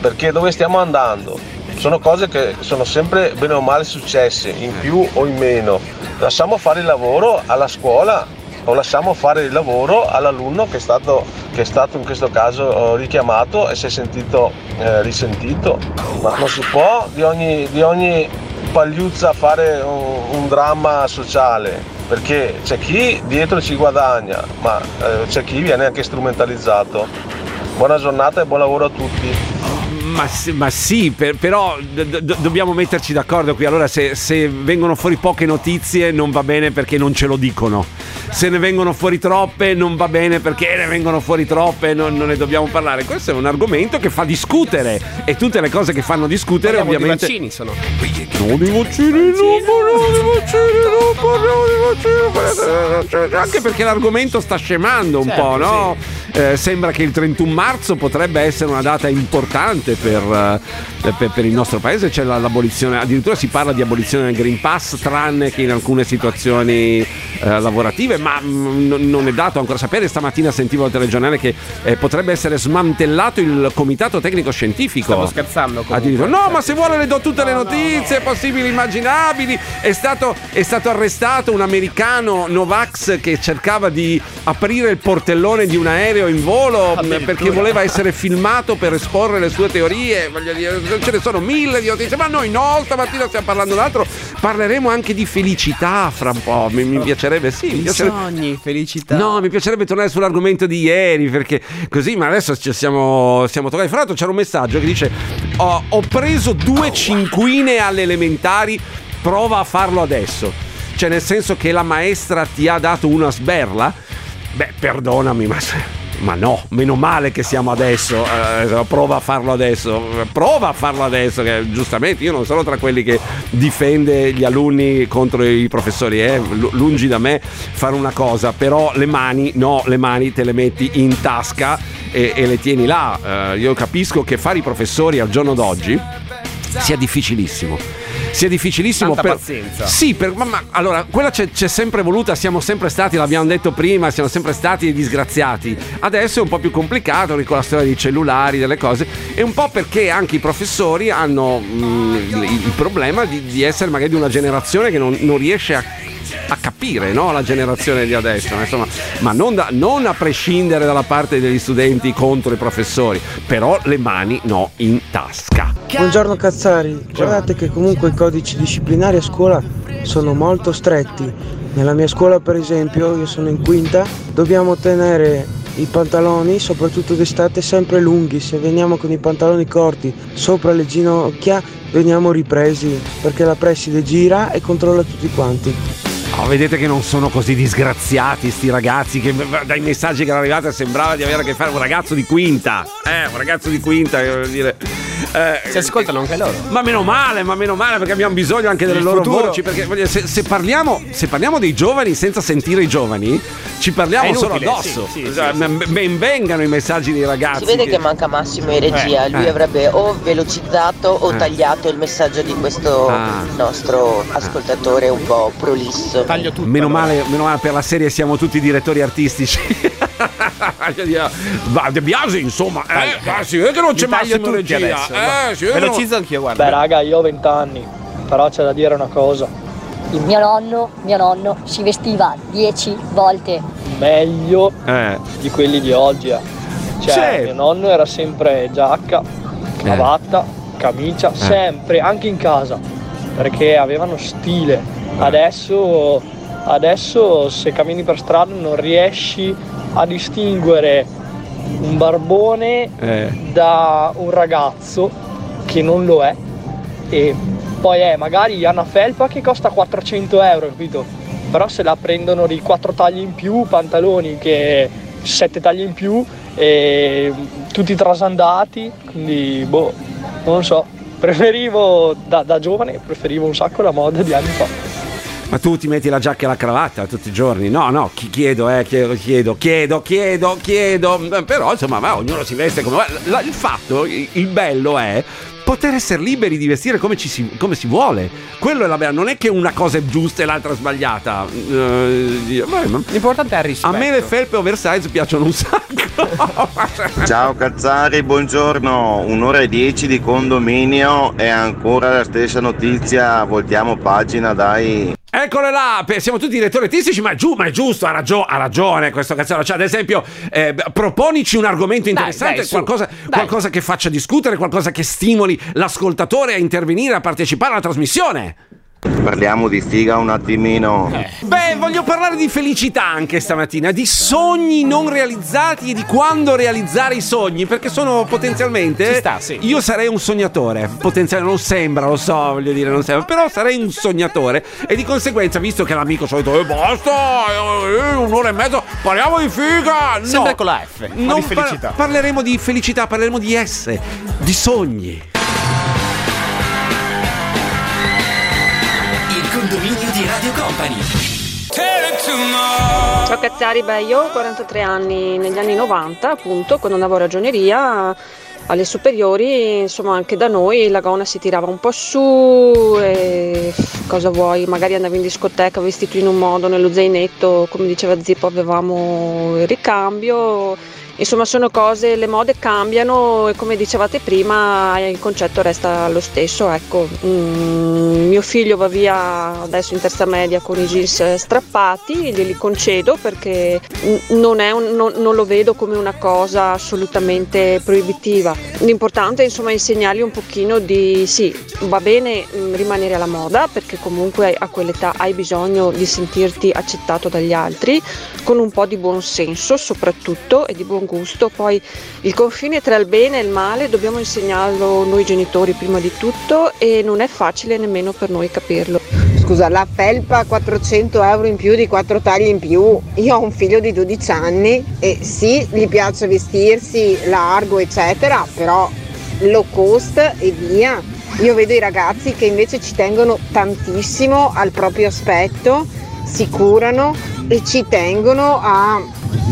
[SPEAKER 40] perché dove stiamo andando? Sono cose che sono sempre bene o male successe, in più o in meno. Lasciamo fare il lavoro alla scuola o lasciamo fare il lavoro all'alunno che è stato, che è stato in questo caso eh, richiamato e si è sentito eh, risentito. Ma non si può di ogni, di ogni pagliuzza fare un, un dramma sociale, perché c'è chi dietro ci guadagna, ma eh, c'è chi viene anche strumentalizzato. Buona giornata e buon lavoro a tutti.
[SPEAKER 12] Ma, sì- ma sì, per- però d- d- dobbiamo metterci d'accordo qui. Allora, se, se vengono fuori poche notizie non va bene perché non ce lo dicono. Se ne vengono fuori troppe non va bene perché ne vengono fuori troppe e non, non ne dobbiamo parlare. Questo è un argomento che fa discutere e tutte le cose che fanno discutere
[SPEAKER 13] Parliamo
[SPEAKER 12] ovviamente...
[SPEAKER 13] di vaccini sono.
[SPEAKER 12] No, di vaccini, no, parliamo di vaccini, no, parliamo di vaccini, Anche perché l'argomento sta scemando un
[SPEAKER 13] Certo,
[SPEAKER 12] po', no? Eh, sembra che il 31 marzo potrebbe essere una data importante per, eh, per- per il nostro paese, c'è la- l'abolizione, addirittura si parla di abolizione del Green Pass, tranne che in alcune situazioni eh, lavorative, ma mm, non- non è dato ancora sapere. Stamattina sentivo al telegiornale che eh, potrebbe essere smantellato il comitato tecnico scientifico.
[SPEAKER 13] Stavo scherzando comunque.
[SPEAKER 12] Addirittura, no, ma se vuole le do tutte le notizie possibili, immaginabili. È stato, è stato arrestato un americano Novax che cercava di aprire il portellone di un aereo in volo mh, perché voleva essere filmato per esporre le sue teorie. Voglio dire, ce ne sono mille di notizie, ma noi no, stamattina stiamo parlando d'altro. Parleremo anche di felicità fra un po'. Mi, mi piacerebbe, sì, mi piacerebbe.
[SPEAKER 13] sogni, felicità.
[SPEAKER 12] No, mi piacerebbe tornare sull'argomento di ieri perché così, ma adesso ci siamo, siamo toccati. Fra l'altro c'era un messaggio che dice ho, ho preso due cinquine alle elementari, prova a farlo adesso. Cioè nel senso che la maestra ti ha dato una sberla? Beh, perdonami, ma... Ma no, meno male che siamo adesso. eh, prova a farlo adesso. Prova a farlo adesso. Che giustamente io non sono tra quelli che difende gli alunni contro i professori. Eh. Lu- Lungi da me fare una cosa, però le mani, no, le mani te le metti in tasca e, e le tieni là. Eh, io capisco che fare i professori al giorno d'oggi sia difficilissimo. Sia difficilissimo
[SPEAKER 13] Tanta
[SPEAKER 12] per.
[SPEAKER 13] pazienza.
[SPEAKER 12] Sì, per- ma, ma- allora, quella c'è, c'è sempre voluta, siamo sempre stati, l'abbiamo detto prima, siamo sempre stati disgraziati. Adesso è un po' più complicato con la storia dei cellulari, delle cose, e un po' perché anche i professori hanno mm, il, il problema di, di essere magari di una generazione che non, non riesce a a capire no? la generazione di adesso, insomma, ma non, da- non a prescindere dalla parte degli studenti contro i professori, però le mani no in tasca.
[SPEAKER 41] Buongiorno Cazzari, guardate che comunque i codici disciplinari a scuola sono molto stretti. Nella mia scuola per esempio, io sono in quinta, dobbiamo tenere i pantaloni, soprattutto d'estate, sempre lunghi. Se veniamo con i pantaloni corti sopra le ginocchia, veniamo ripresi perché la preside gira e controlla tutti quanti.
[SPEAKER 12] Vedete che non sono così disgraziati sti ragazzi che dai messaggi che erano arrivati sembrava di avere a che fare un ragazzo di quinta. Eh, un ragazzo di quinta, che dire. Eh,
[SPEAKER 13] Si ascoltano anche loro.
[SPEAKER 12] Ma meno male, ma meno male perché abbiamo bisogno anche delle
[SPEAKER 13] Il
[SPEAKER 12] loro
[SPEAKER 13] futuro.
[SPEAKER 12] voci. Perché voglio dire, se, se parliamo, se parliamo dei giovani senza sentire i giovani, ci parliamo
[SPEAKER 13] È
[SPEAKER 12] solo
[SPEAKER 13] inutile,
[SPEAKER 12] addosso.
[SPEAKER 13] sì, sì, sì,
[SPEAKER 12] ben- Ben vengano i messaggi dei ragazzi.
[SPEAKER 42] Si vede che manca Massimo in regia,
[SPEAKER 12] Eh,
[SPEAKER 42] lui
[SPEAKER 12] eh.
[SPEAKER 42] avrebbe o velocizzato o
[SPEAKER 12] Eh.
[SPEAKER 42] tagliato il messaggio di questo
[SPEAKER 12] Ah.
[SPEAKER 42] nostro ascoltatore un po' prolisso.
[SPEAKER 13] Taglio tutto.
[SPEAKER 12] Meno male, meno male per la serie siamo tutti direttori artistici. Ma De Biasi, insomma, eh, ma si vede che non c'è
[SPEAKER 13] taglio
[SPEAKER 12] Massimo regia.
[SPEAKER 13] adesso,
[SPEAKER 12] eh, si vede che non-
[SPEAKER 13] Velocizzo anch'io, guarda.
[SPEAKER 43] Beh raga, io ho 20 anni, però c'è da dire una cosa.
[SPEAKER 44] Il mio nonno, mio nonno si vestiva 10 volte.
[SPEAKER 43] Meglio
[SPEAKER 12] Eh.
[SPEAKER 43] di quelli di oggi. eh. Cioè,
[SPEAKER 12] Sì.
[SPEAKER 43] mio nonno era sempre giacca, cravatta, camicia,
[SPEAKER 12] Eh.
[SPEAKER 43] sempre, anche in casa, perché avevano stile. Adesso, adesso se cammini per strada non riesci a distinguere un barbone
[SPEAKER 12] Eh.
[SPEAKER 43] da un ragazzo che non lo è e poi è magari Anna Felpa che costa 400 euro, capito? Però se la prendono di 4 tagli in più, pantaloni che 7 tagli in più e tutti trasandati, quindi boh, non so, preferivo da, da giovane, preferivo un sacco la moda di anni fa.
[SPEAKER 12] Ma tu ti metti la giacca e la cravatta tutti i giorni? No, no, chi- chiedo, eh, chiedo, chiedo, chiedo, chiedo, chiedo. Però insomma, ma ognuno si veste come vuole. Il fatto, il bello è poter essere liberi di vestire come, ci si, come si vuole. Quello è la bella, non è che una cosa è giusta e l'altra sbagliata. Eh, ma-
[SPEAKER 13] L'importante è il rispetto.
[SPEAKER 12] a me le felpe oversize piacciono un sacco.
[SPEAKER 45] Ciao Cazzari, buongiorno. Un'ora e dieci di condominio e ancora la stessa notizia. Voltiamo pagina, dai.
[SPEAKER 12] Eccole là, siamo tutti direttori artistici, ma è, giu- ma è giusto, ha, ragio- ha ragione questo cazzaro. Cioè, ad esempio, eh, proponici un argomento interessante,
[SPEAKER 13] dai, su.
[SPEAKER 12] qualcosa, qualcosa che faccia discutere, qualcosa che stimoli l'ascoltatore a intervenire, a partecipare alla trasmissione.
[SPEAKER 45] Parliamo di figa un attimino.
[SPEAKER 12] Beh, voglio parlare di felicità anche stamattina, di sogni non realizzati e di quando realizzare i sogni, perché sono potenzialmente.
[SPEAKER 13] Ci sta, sì.
[SPEAKER 12] Io sarei un sognatore, potenzialmente non sembra, lo so, voglio dire, non sembra, però sarei un sognatore e di conseguenza, visto che l'amico solito, eh, basta, eh, un'ora e mezza, parliamo di figa! No,
[SPEAKER 13] Sempre con la F,
[SPEAKER 12] non
[SPEAKER 13] di felicità.
[SPEAKER 12] par- parleremo di felicità, parleremo di esse, di sogni.
[SPEAKER 1] Condominio di Radio Company.
[SPEAKER 46] Ciao Cazzari, beh io ho 43 anni, negli anni 90 appunto, quando andavo a ragioneria
[SPEAKER 47] alle superiori, insomma anche da noi la gonna si tirava un po' su e cosa vuoi, magari andavi in discoteca vestito in un modo, nello zainetto, come diceva Zippo avevamo il ricambio, insomma sono cose, le mode cambiano e come dicevate prima il concetto resta lo stesso, ecco. Mm, mio figlio va via adesso in terza media con i jeans strappati, glieli concedo perché non, un- non- non lo vedo come una cosa assolutamente proibitiva. L'importante è insomma insegnargli un pochino di sì, va bene mm, rimanere alla moda perché comunque a quell'età hai bisogno di sentirti accettato dagli altri, con un po' di buon senso soprattutto e di buon gusto. Poi il confine tra il bene e il male dobbiamo insegnarlo noi genitori prima di tutto e non è facile nemmeno per noi capirlo.
[SPEAKER 48] Scusa, la felpa 400 euro in più di 4 tagli in più. Io ho un figlio di 12 anni e sì, gli piace vestirsi largo, eccetera, però low cost e via. Io vedo i ragazzi che invece ci tengono tantissimo al proprio aspetto, si curano e ci tengono a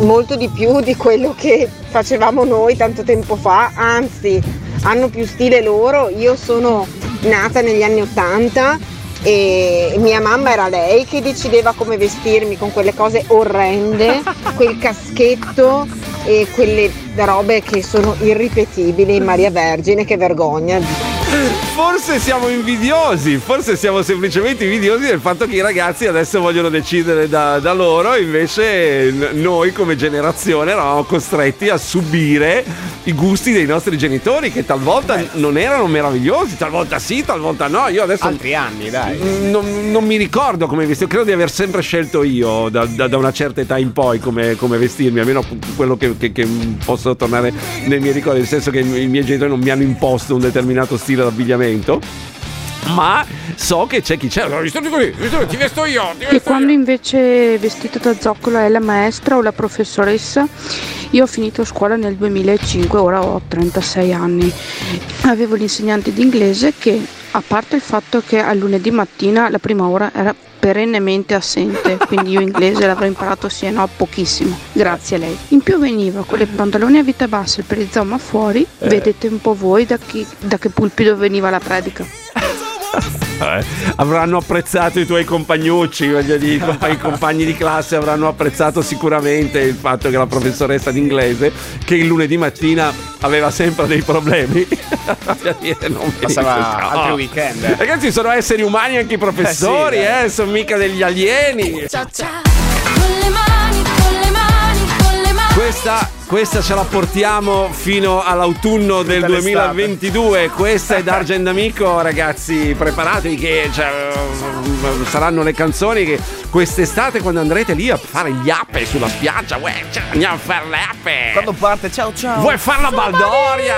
[SPEAKER 48] molto di più di quello che facevamo noi tanto tempo fa, anzi hanno più stile loro. Io sono nata negli anni 80 e mia mamma era lei che decideva come vestirmi con quelle cose orrende, quel caschetto e quelle robe che sono irripetibili, Maria Vergine, che vergogna.
[SPEAKER 12] Forse siamo invidiosi, forse siamo semplicemente invidiosi del fatto che i ragazzi adesso vogliono decidere da, da loro, invece noi come generazione eravamo costretti a subire i gusti dei nostri genitori che talvolta non erano meravigliosi, talvolta sì, talvolta no. Io adesso
[SPEAKER 13] Altri anni, dai.
[SPEAKER 12] non, non mi ricordo come vestirmi, credo di aver sempre scelto io da, da- da una certa età in poi come, come vestirmi, almeno quello che, che- che posso tornare nei miei ricordi, nel senso che i miei genitori non mi hanno imposto un determinato stile d'abbigliamento. Ma so che c'è chi c'è. Ti vesto io, ti
[SPEAKER 46] E
[SPEAKER 12] vesto io.
[SPEAKER 46] quando invece vestita da zoccola è la maestra o la professoressa, io ho finito scuola nel 2005, ora ho 36 anni. Avevo l'insegnante di inglese che, a parte il fatto che al lunedì mattina la prima ora era perennemente assente, quindi io inglese l'avrò imparato sì e no pochissimo, grazie a lei. In più veniva con le pantaloni a vita bassa e il perizoma fuori,
[SPEAKER 12] Eh.
[SPEAKER 46] vedete un po' voi da, chi- da che pulpito veniva la predica.
[SPEAKER 12] Eh, avranno apprezzato i tuoi compagnucci, voglio dire, i compa- i compagni di classe avranno apprezzato sicuramente il fatto che la professoressa d'inglese, che il lunedì mattina aveva sempre dei problemi, non
[SPEAKER 13] Passava altri
[SPEAKER 12] no.
[SPEAKER 13] weekend.
[SPEAKER 12] Ragazzi, sono esseri umani anche i professori,
[SPEAKER 13] Eh sì,
[SPEAKER 12] eh, sono mica degli alieni. Questa, questa ce la portiamo fino all'autunno del
[SPEAKER 13] Tutta l'estate.
[SPEAKER 12] 2022. Questa è D'Argent Amico, ragazzi. Preparatevi che cioè, saranno le canzoni che quest'estate, quando andrete lì a fare gli appe sulla spiaggia, uè, cioè, andiamo a fare le appe.
[SPEAKER 13] Quando parte, ciao ciao.
[SPEAKER 12] Vuoi fare la baldoria?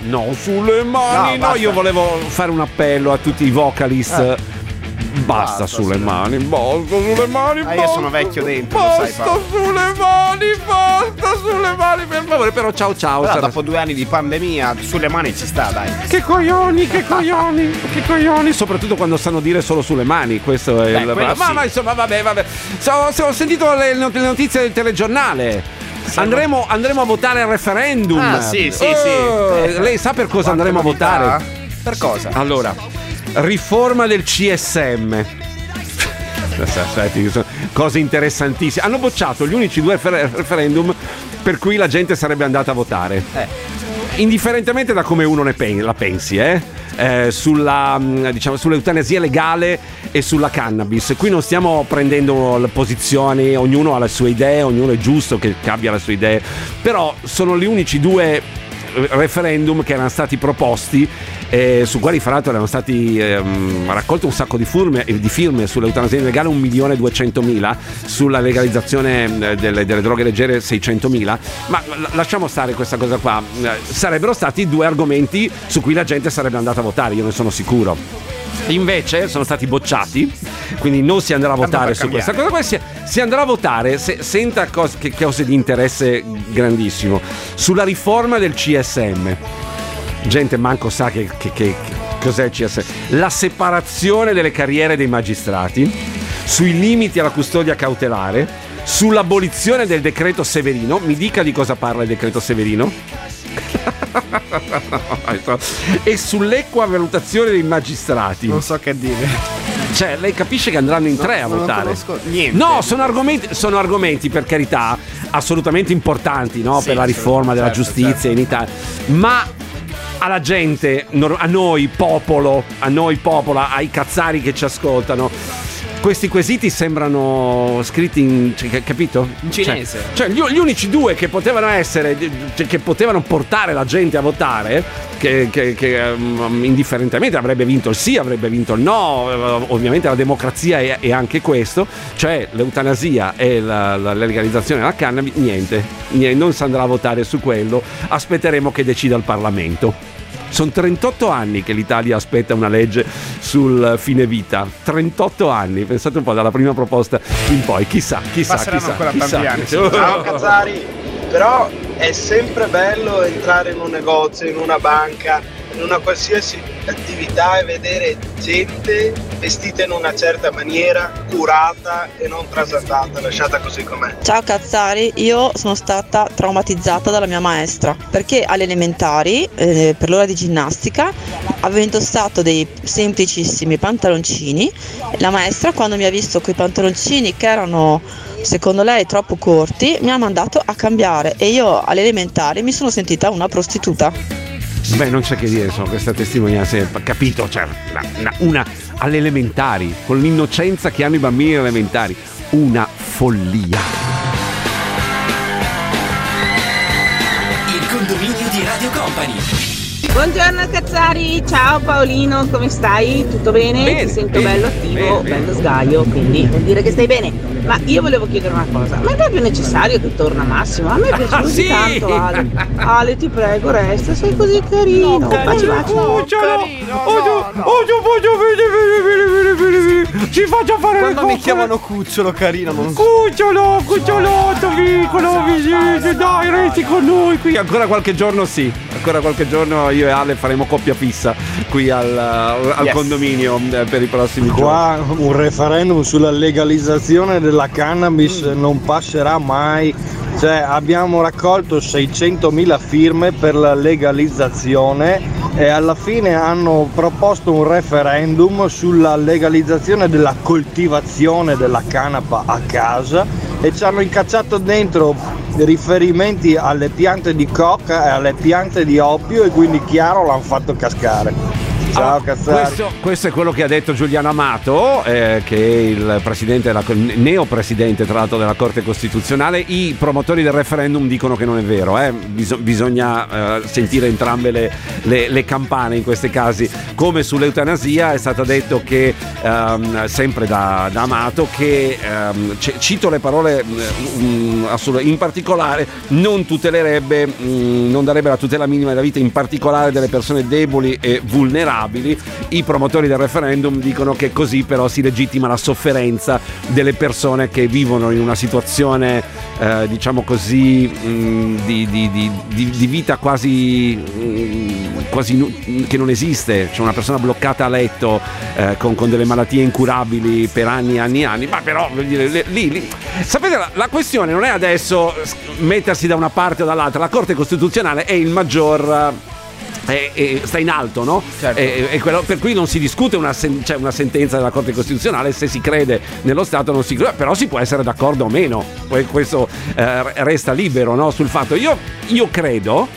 [SPEAKER 12] No, sulle mani.
[SPEAKER 13] No,
[SPEAKER 12] No, io volevo fare un appello a tutti i vocalist.
[SPEAKER 13] Eh.
[SPEAKER 12] Basta, sulle mani, basta sulle mani.
[SPEAKER 13] Ah, io sono vecchio dentro, sai,
[SPEAKER 12] Basta
[SPEAKER 13] Paolo.
[SPEAKER 12] sulle mani, basta sulle mani, per favore. Però ciao ciao.
[SPEAKER 13] Però dopo due anni di pandemia, sulle mani ci sta, dai.
[SPEAKER 12] Che coglioni, che coglioni, che coglioni. Soprattutto quando sanno dire solo sulle mani. Questo è
[SPEAKER 13] Beh,
[SPEAKER 12] il. Ma,
[SPEAKER 13] sì.
[SPEAKER 12] ma insomma, vabbè, vabbè. So- so- ho sentito le, not- le notizie del telegiornale. Andremo, andremo a votare al referendum.
[SPEAKER 13] Ah, sì, sì, sì.
[SPEAKER 12] Lei sa per cosa andremo a votare?
[SPEAKER 13] Per cosa?
[SPEAKER 12] Allora, riforma del CSM. Cose interessantissime. Hanno bocciato gli unici due refer- referendum per cui la gente sarebbe andata a votare. Indifferentemente da come uno ne pen- la pensi, eh? Eh, sulla, mh, diciamo, sull'eutanasia legale e sulla cannabis. Qui non stiamo prendendo le posizioni, ognuno ha le sue idee, ognuno è giusto che abbia le sue idee, però sono gli unici due referendum che erano stati proposti eh, su quali fra l'altro erano stati ehm, raccolte un sacco di firme, di firme sull'eutanasia legale 1.200.000 sulla legalizzazione eh, delle, delle droghe leggere 600.000 ma la- lasciamo stare questa cosa qua. Eh, sarebbero stati due argomenti su cui la gente sarebbe andata a votare io ne sono sicuro Invece sono stati bocciati, quindi non si andrà a votare su questa cosa qua, si, si andrà a votare, se, senta cos- che cose di interesse grandissimo, sulla riforma del CSM. Gente manco sa che- che- che cos'è il CSM. La separazione delle carriere dei magistrati, sui limiti alla custodia cautelare, sull'abolizione del decreto Severino. Mi dica di cosa parla il decreto Severino. E sull'equa valutazione dei magistrati.
[SPEAKER 13] Non so che dire.
[SPEAKER 12] Cioè, lei capisce che andranno in
[SPEAKER 13] No,
[SPEAKER 12] tre a votare. No, sono argomenti, sono argomenti, per carità, assolutamente importanti no?
[SPEAKER 13] Sì,
[SPEAKER 12] per la riforma della
[SPEAKER 13] certo,
[SPEAKER 12] giustizia
[SPEAKER 13] certo.
[SPEAKER 12] in Italia. Ma alla gente, a noi popolo, a noi popolo, ai cazzari che ci ascoltano. Questi quesiti sembrano scritti in. cioè, ca- capito?
[SPEAKER 13] In cinese.
[SPEAKER 12] Cioè, cioè, gli, gli unici due che potevano essere. cioè, che potevano portare la gente a votare. Che, che- che, ehm, indifferentemente avrebbe vinto il sì, avrebbe vinto il no. eh, Ovviamente la democrazia è, è anche questo. Cioè, l'eutanasia e la, la legalizzazione della cannabis. Niente, niente, non si andrà a votare su quello. Aspetteremo che decida il Parlamento. Sono 38 anni che l'Italia aspetta una legge sul fine vita. 38 anni, pensate un po' dalla prima proposta in poi. Chissà, chissà,
[SPEAKER 13] Passeranno
[SPEAKER 12] chissà.
[SPEAKER 13] ancora
[SPEAKER 12] chissà.
[SPEAKER 13] tanti anni, sì.
[SPEAKER 49] Ciao Cazzari, però è sempre bello entrare in un negozio, in una banca, in una qualsiasi attività e vedere gente vestita in una certa maniera, curata e non trasatata, lasciata così com'è.
[SPEAKER 38] Ciao Cazzari, io sono stata traumatizzata dalla mia maestra perché alle elementari, eh, per l'ora di ginnastica, avevo indossato dei semplicissimi pantaloncini. La maestra, quando mi ha visto quei pantaloncini che erano secondo lei troppo corti, mi ha mandato a cambiare e io alle elementari mi sono sentita una prostituta.
[SPEAKER 12] Beh, non c'è che dire, sono questa testimonianza, capito? Cioè, una, una- una alle elementari, con l'innocenza che hanno i bambini alle elementari. Una follia.
[SPEAKER 1] Il condominio di Radio Company.
[SPEAKER 50] Buongiorno Cazzari, ciao Paolino, come stai? Tutto bene?
[SPEAKER 1] Bene,
[SPEAKER 50] Ti sento
[SPEAKER 1] bene,
[SPEAKER 50] bello attivo,
[SPEAKER 1] bene,
[SPEAKER 50] bello sgaio, quindi vuol dire che stai bene. Ma io volevo chiedere una cosa, ma è proprio necessario che torna Massimo? A me piace
[SPEAKER 12] Ah,
[SPEAKER 50] così
[SPEAKER 12] sì!
[SPEAKER 50] tanto Ale. Ale ti prego, resta, sei così carino. baci baci.
[SPEAKER 12] Ci faccio fare
[SPEAKER 13] Quando mi chiamano cucciolo carino, non so.
[SPEAKER 12] Cucciolo, cucciolotto, piccolo, visite, dai, resti con noi qui. Ancora qualche giorno sì, ancora qualche giorno io e Ale faremo coppia fissa qui al, al
[SPEAKER 49] Yes.
[SPEAKER 12] condominio eh, per i prossimi giorni.
[SPEAKER 49] Qua un referendum sulla legalizzazione della cannabis non passerà mai. Cioè, abbiamo raccolto 600.000 firme per la legalizzazione e alla fine hanno proposto un referendum sulla legalizzazione della coltivazione della canapa a casa e ci hanno incacciato dentro riferimenti alle piante di coca e alle piante di oppio e quindi chiaro l'hanno fatto cascare. Ciao Cazzari.
[SPEAKER 12] Questo, questo è quello che ha detto Giuliano Amato, eh, che è il presidente, della, neopresidente tra l'altro della Corte Costituzionale. I promotori del referendum dicono che non è vero, eh. Bis- bisogna eh, sentire entrambe le, le- le campane in questi casi. Come sull'eutanasia è stato detto che, ehm, sempre da, da Amato, che, ehm, c- cito le parole mm, assolut- in particolare, non tutelerebbe, mm, non darebbe la tutela minima della vita, in particolare delle persone deboli e vulnerabili. I promotori del referendum dicono che così però si legittima la sofferenza delle persone che vivono in una situazione, eh, diciamo così, mm, di, di- di- di- vita quasi, mm, quasi nu- che non esiste. C'è una persona bloccata a letto eh, con, con delle malattie incurabili per anni e anni e anni, ma però lì, lì- sapete la, la questione non è adesso mettersi da una parte o dall'altra, la Corte Costituzionale è il maggior... eh, è- sta in alto, no? È- è quello- per cui non si discute una, sen- cioè una sentenza della Corte Costituzionale se si crede nello Stato o non si crede, però si può essere d'accordo o meno. Poi questo eh, resta libero no? sul fatto. Io, io credo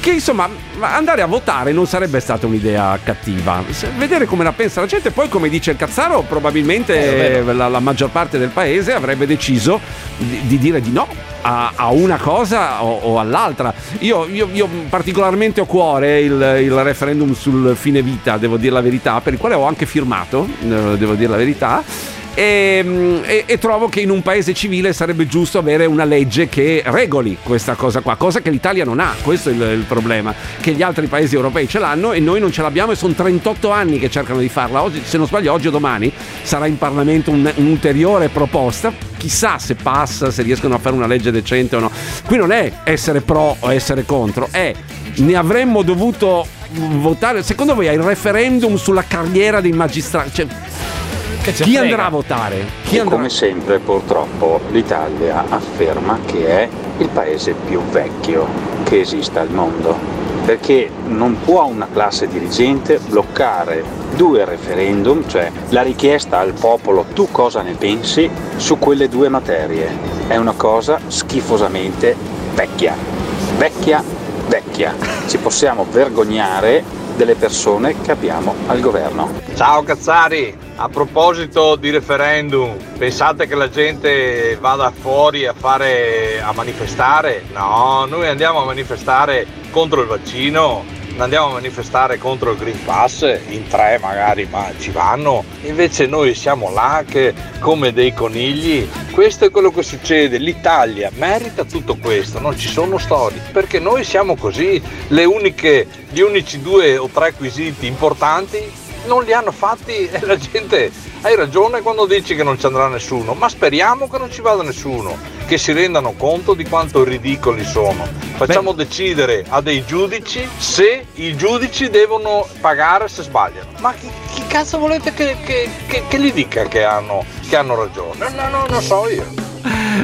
[SPEAKER 12] che insomma andare a votare non sarebbe stata un'idea cattiva. Vedere come la pensa la gente, poi come dice il Cazzaro, probabilmente la, la maggior parte del paese avrebbe deciso di, di dire di no. A, a una cosa o, o all'altra. Io, io- io particolarmente ho a cuore il, il referendum sul fine vita, devo dire la verità, per il quale ho anche firmato, eh, devo dire la verità. E, mm, e- e trovo che in un paese civile sarebbe giusto avere una legge che regoli questa cosa qua, cosa che l'Italia non ha, questo è il, il problema, che gli altri paesi europei ce l'hanno e noi non ce l'abbiamo e sono 38 anni che cercano di farla, oggi, se non sbaglio oggi o domani sarà in Parlamento un- un'ulteriore proposta, chissà se passa, se riescono a fare una legge decente o no, qui non è essere pro o essere contro, è ne avremmo dovuto votare, secondo voi il referendum sulla carriera dei magistrati, cioè, chi
[SPEAKER 13] frega?
[SPEAKER 12] andrà a votare? Chi
[SPEAKER 51] E
[SPEAKER 12] andrà?
[SPEAKER 51] come sempre purtroppo l'Italia afferma che è il paese più vecchio che esista al mondo. perché non può una classe dirigente bloccare due referendum, cioè la richiesta al popolo tu cosa ne pensi su quelle due materie. È una cosa schifosamente vecchia, vecchia, vecchia. Ci possiamo vergognare delle persone che abbiamo al governo.
[SPEAKER 40] Ciao Cazzari, a proposito di referendum, pensate che la gente vada fuori a fare a manifestare? No, noi andiamo a manifestare contro il vaccino, andiamo a manifestare contro il Green Pass, in tre magari, ma ci vanno. Invece noi siamo là che come dei conigli. Questo è quello che succede. L'Italia merita tutto questo, non ci sono storie, perché noi siamo così. Uniche, gli unici due o tre quesiti importanti non li hanno fatti e la gente hai ragione quando dici che non ci andrà nessuno, ma speriamo che non ci vada nessuno, che si rendano conto di quanto ridicoli sono. Facciamo decidere a dei giudici se i giudici devono pagare se sbagliano. Ma chi, chi cazzo volete che, che, che, che gli dica che hanno, che hanno ragione? No, no, non so io.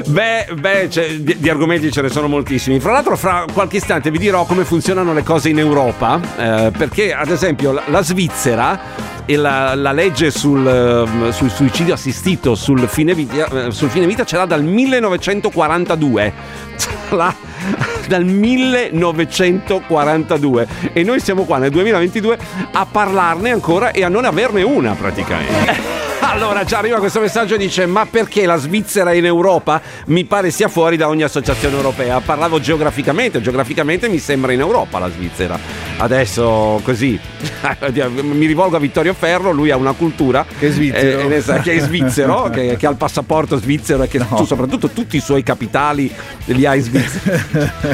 [SPEAKER 12] Beh, beh di, di argomenti ce ne sono moltissimi. Fra l'altro, fra qualche istante vi dirò come funzionano le cose in Europa. eh, perché, ad esempio, la, la Svizzera e la, la legge sul, eh, sul suicidio assistito sul fine vita, eh, sul fine vita ce l'ha dal 1942. Ce l'ha dal 1942 e noi siamo qua nel 2022 a parlarne ancora e a non averne una praticamente. Allora già arriva questo messaggio e dice ma perché la Svizzera in Europa? Mi pare sia fuori da ogni associazione europea. Parlavo geograficamente, geograficamente mi sembra in Europa la Svizzera. Adesso così mi rivolgo a Vittorio Ferro, lui ha una cultura
[SPEAKER 52] Che è svizzero.
[SPEAKER 12] eh, sa- che è svizzero, che, che ha il passaporto svizzero e che tu, soprattutto tutti i suoi capitali li ha in Svizzera.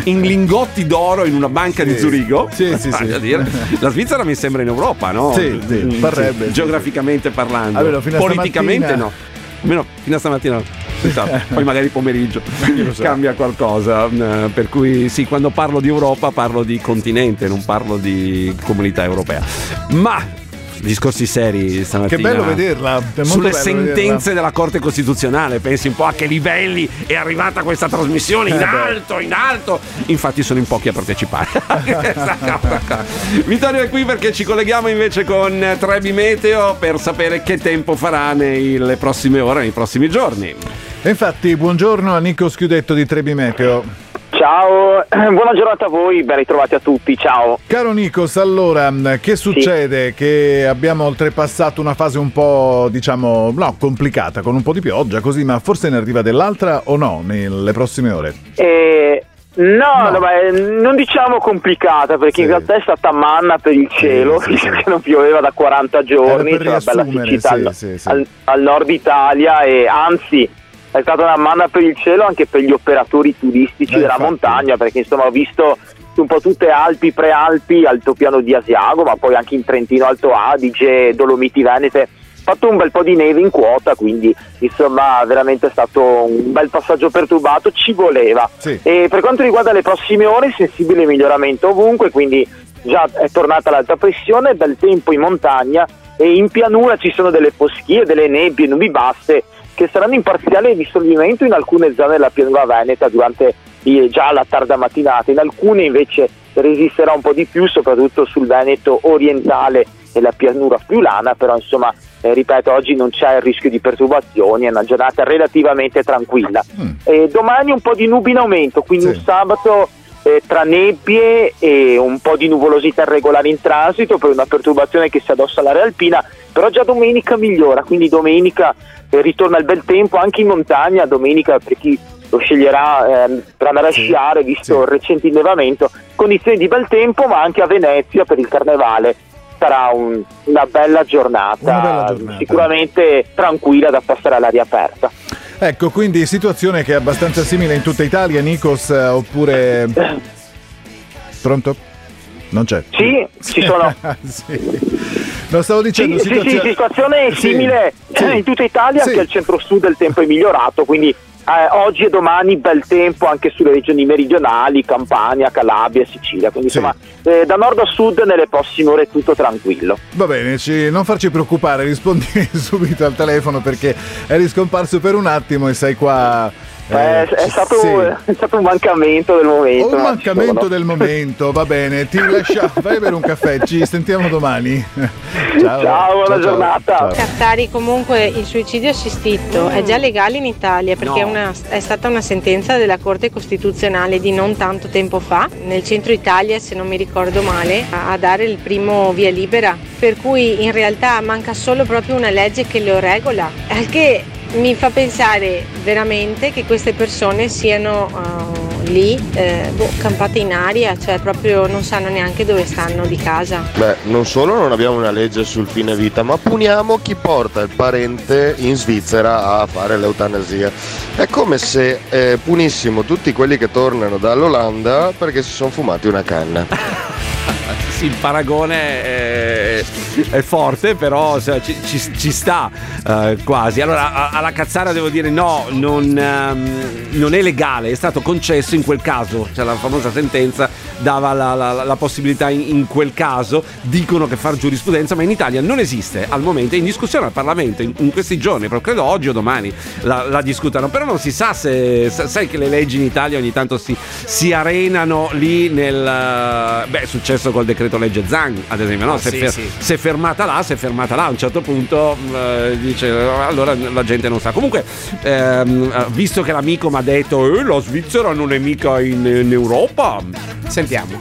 [SPEAKER 12] In lingotti d'oro in una banca di
[SPEAKER 52] Sì.
[SPEAKER 12] Zurigo.
[SPEAKER 52] Sì, sì, sì.
[SPEAKER 12] La Svizzera mi sembra in Europa, no?
[SPEAKER 52] Sì, sì,
[SPEAKER 12] Mm,
[SPEAKER 52] parrebbe,
[SPEAKER 12] Geograficamente parlando.
[SPEAKER 52] Almeno fino a
[SPEAKER 12] Politicamente no. Almeno fino a stamattina. Poi magari pomeriggio cambia qualcosa. eh, Per cui sì, quando parlo di Europa parlo di continente, non parlo di comunità europea. Ma discorsi seri stamattina.
[SPEAKER 52] Che bello vederla.
[SPEAKER 12] Sulle
[SPEAKER 52] bello
[SPEAKER 12] sentenze
[SPEAKER 52] vederla.
[SPEAKER 12] della Corte Costituzionale, pensi un po' a che livelli è arrivata questa trasmissione in
[SPEAKER 52] Eh beh.
[SPEAKER 12] alto, in alto. Infatti sono in pochi a partecipare. Vittorio è qui perché ci colleghiamo invece con Trebi Meteo per sapere che tempo farà nelle prossime ore, nei prossimi giorni.
[SPEAKER 52] E infatti, buongiorno a Nico Schiudetto di Trebi Meteo.
[SPEAKER 53] Ciao, buona giornata a voi, ben ritrovati a tutti, ciao.
[SPEAKER 52] Caro Nikos, allora, che succede? Che abbiamo oltrepassato una fase un po', diciamo, no, complicata, con un po' di pioggia, così, ma forse ne arriva dell'altra o no nelle prossime ore?
[SPEAKER 53] Eh, no, no, beh, non diciamo complicata perché in realtà è stata manna per il cielo, visto che non pioveva da 40 giorni, c'è una bella siccità
[SPEAKER 52] sì,
[SPEAKER 53] al,
[SPEAKER 52] sì, sì.
[SPEAKER 53] al- al nord Italia e anzi è stata una manna per il cielo anche per gli operatori turistici
[SPEAKER 52] Eh,
[SPEAKER 53] della
[SPEAKER 52] infatti.
[SPEAKER 53] montagna perché insomma ho visto un po' tutte Alpi, Prealpi, Altopiano di Asiago, ma poi anche in Trentino, Alto Adige, Dolomiti Venete. Ho fatto un bel po' di neve in quota, quindi insomma veramente è stato un bel passaggio perturbato, ci voleva. E per quanto riguarda le prossime ore, sensibile miglioramento ovunque, quindi già è tornata l'alta pressione, bel tempo in montagna e in pianura ci sono delle foschie, delle nebbie, nubi basse che saranno in parziale dissolvimento in alcune zone della pianura veneta durante già la tarda mattinata, in alcune invece resisterà un po' di più, soprattutto sul Veneto orientale e la pianura friulana, però insomma, eh, ripeto, oggi non c'è il rischio di perturbazioni, è una giornata relativamente tranquilla. E domani un po' di nubi in aumento, quindi un sabato eh, tra nebbie e un po' di nuvolosità irregolare in transito per una perturbazione che si addossa all'area alpina, però già domenica migliora, quindi domenica eh, ritorna il bel tempo anche in montagna, domenica per chi lo sceglierà ehm, per andare a sciare visto il recente innevamento, condizioni di bel tempo ma anche a Venezia per il carnevale sarà un- una bella giornata,
[SPEAKER 52] Una bella giornata.
[SPEAKER 53] sicuramente tranquilla da passare all'aria aperta.
[SPEAKER 52] Ecco, quindi situazione che è abbastanza simile in tutta Italia, Nikos, eh, oppure... Pronto? Non c'è.
[SPEAKER 53] Sì, ci sono.
[SPEAKER 52] Sì. No, stavo dicendo...
[SPEAKER 53] Sì, sì, sì,
[SPEAKER 52] situazio-
[SPEAKER 53] situazione
[SPEAKER 52] Sì,
[SPEAKER 53] simile
[SPEAKER 52] sì.
[SPEAKER 53] eh, in tutta Italia,
[SPEAKER 52] Sì.
[SPEAKER 53] anche al centro-sud il tempo è migliorato, quindi eh, oggi e domani bel tempo anche sulle regioni meridionali, Campania, Calabria, Sicilia, quindi insomma eh, da nord a sud nelle prossime ore tutto tranquillo.
[SPEAKER 52] Va bene, ci- non farci preoccupare, rispondi subito al telefono perché eri scomparso per un attimo e sei qua
[SPEAKER 53] Eh, è, stato,
[SPEAKER 52] sì.
[SPEAKER 53] è stato un mancamento del momento.
[SPEAKER 52] Un
[SPEAKER 53] ma
[SPEAKER 52] mancamento del momento, va bene, ti lascia, vai per un caffè, ci sentiamo domani. Ciao,
[SPEAKER 53] Ciao, buona giornata.
[SPEAKER 52] ciao.
[SPEAKER 54] Cazzari, comunque il suicidio assistito è già legale in Italia perché
[SPEAKER 12] No.
[SPEAKER 54] è, una- è stata una sentenza della Corte Costituzionale di non tanto tempo fa, nel centro Italia se non mi ricordo male, a, a dare il primo via libera. Per cui in realtà manca solo proprio una legge che lo regola, al che mi fa pensare veramente che queste persone siano eh, lì eh, boh, campate in aria, cioè proprio non sanno neanche dove stanno di casa.
[SPEAKER 55] Beh, non solo non abbiamo una legge sul fine vita, ma puniamo chi porta il parente in Svizzera a fare l'eutanasia. È come se eh, punissimo tutti quelli che tornano dall'Olanda perché si sono fumati una canna.
[SPEAKER 12] Il paragone è, è forte, però se- ci, ci- ci sta eh, quasi. Allora, a- alla cazzara devo dire no, non, ehm, non è legale, è stato concesso in quel caso, cioè la famosa sentenza dava la, la- la possibilità in, in quel caso, dicono che far giurisprudenza, ma in Italia non esiste. Al momento, è in discussione al Parlamento in, in questi giorni, però credo oggi o domani la, la discutano, però non si sa se, sa- sai che le leggi in Italia ogni tanto si, si arenano lì nel... Beh, è successo col decreto legge Zang, ad esempio, no?
[SPEAKER 13] Ah,
[SPEAKER 12] è
[SPEAKER 13] sì,
[SPEAKER 12] fer-
[SPEAKER 13] sì.
[SPEAKER 12] si è fermata là, si è fermata là, a un certo punto eh, dice, allora la gente non sa. Comunque, ehm, eh, visto che l'amico mi ha detto, eh, la Svizzera non è mica in, in Europa,
[SPEAKER 13] Sentiamo.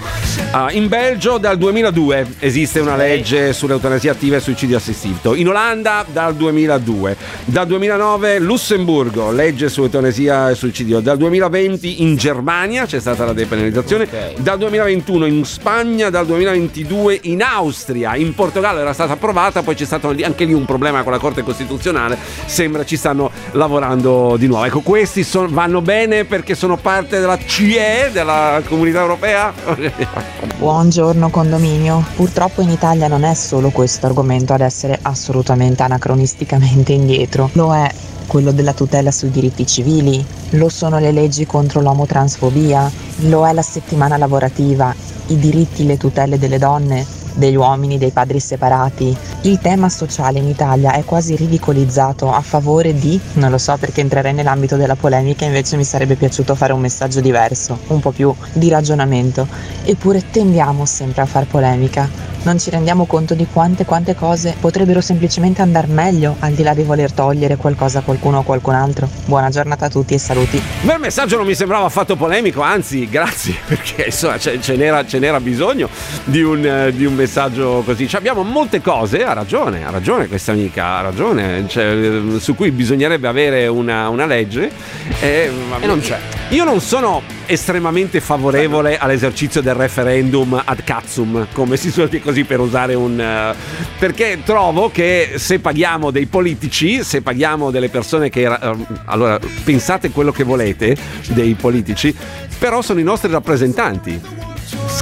[SPEAKER 12] Ah, in Belgio dal 2002 esiste una legge sull'eutanasia attiva e suicidio assistito. In Olanda dal 2002. Dal 2009 Lussemburgo, legge sull'eutanasia e suicidio. Dal 2020 in Germania c'è stata la depenalizzazione. Dal 2021 in Spagna, dal 2022 in Austria. In Portogallo era stata approvata, poi c'è stato anche lì un problema con la Corte Costituzionale. Sembra ci stanno lavorando di nuovo. Ecco, questi son- vanno bene perché sono parte della CE, della Comunità Europea.
[SPEAKER 56] Buongiorno condominio. Purtroppo in Italia non è solo questo argomento ad essere assolutamente anacronisticamente indietro, lo è quello della tutela sui diritti civili, lo sono le leggi contro l'omotransfobia, lo è la settimana lavorativa, i diritti e le tutele delle donne, degli uomini, dei padri separati. Il tema sociale in Italia è quasi ridicolizzato a favore di, non lo so perché entrerei nell'ambito della polemica, invece mi sarebbe piaciuto fare un messaggio diverso, un po' più di ragionamento. Eppure tendiamo sempre a far polemica. Non ci rendiamo conto di quante quante cose potrebbero semplicemente andare meglio al di là di voler togliere qualcosa a qualcuno o qualcun altro. Buona giornata a tutti e saluti.
[SPEAKER 12] Beh, il messaggio non mi sembrava affatto polemico, anzi, grazie, perché insomma ce, ce n'era, ce n'era bisogno di un, eh, di un messaggio così. Cioè, abbiamo molte cose, ha ragione, ha ragione questa amica, ha ragione, cioè, su cui bisognerebbe avere una, una legge. E,
[SPEAKER 13] non c'è.
[SPEAKER 12] Io non sono estremamente favorevole all'esercizio del referendum ad cazzum, come si suol dire così per usare un... eh, perché trovo che se paghiamo dei politici, se paghiamo delle persone che... eh, allora, pensate quello che volete dei politici, però sono i nostri rappresentanti.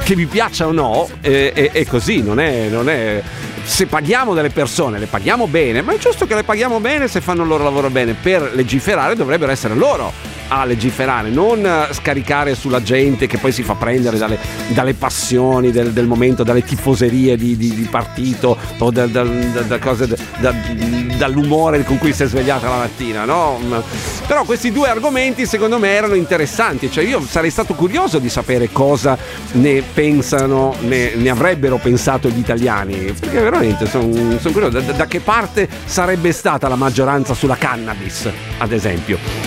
[SPEAKER 12] Che vi piaccia o no, eh, è, è così, non è, non è- Se paghiamo delle persone, le paghiamo bene, ma è giusto che le paghiamo bene se fanno il loro lavoro bene. Per legiferare dovrebbero essere loro a legiferare, non eh, scaricare sulla gente che poi si fa prendere dalle, dalle passioni del, del momento, dalle tifoserie di, di- di partito o da- da- da- cose- da- dall'umore con cui si è svegliata la mattina, no? Ma- Però questi due argomenti secondo me erano interessanti, cioè io sarei stato curioso di sapere cosa ne pensano, ne, ne avrebbero pensato gli italiani, perché veramente sono curioso da- da che parte sarebbe stata la maggioranza sulla cannabis, ad esempio.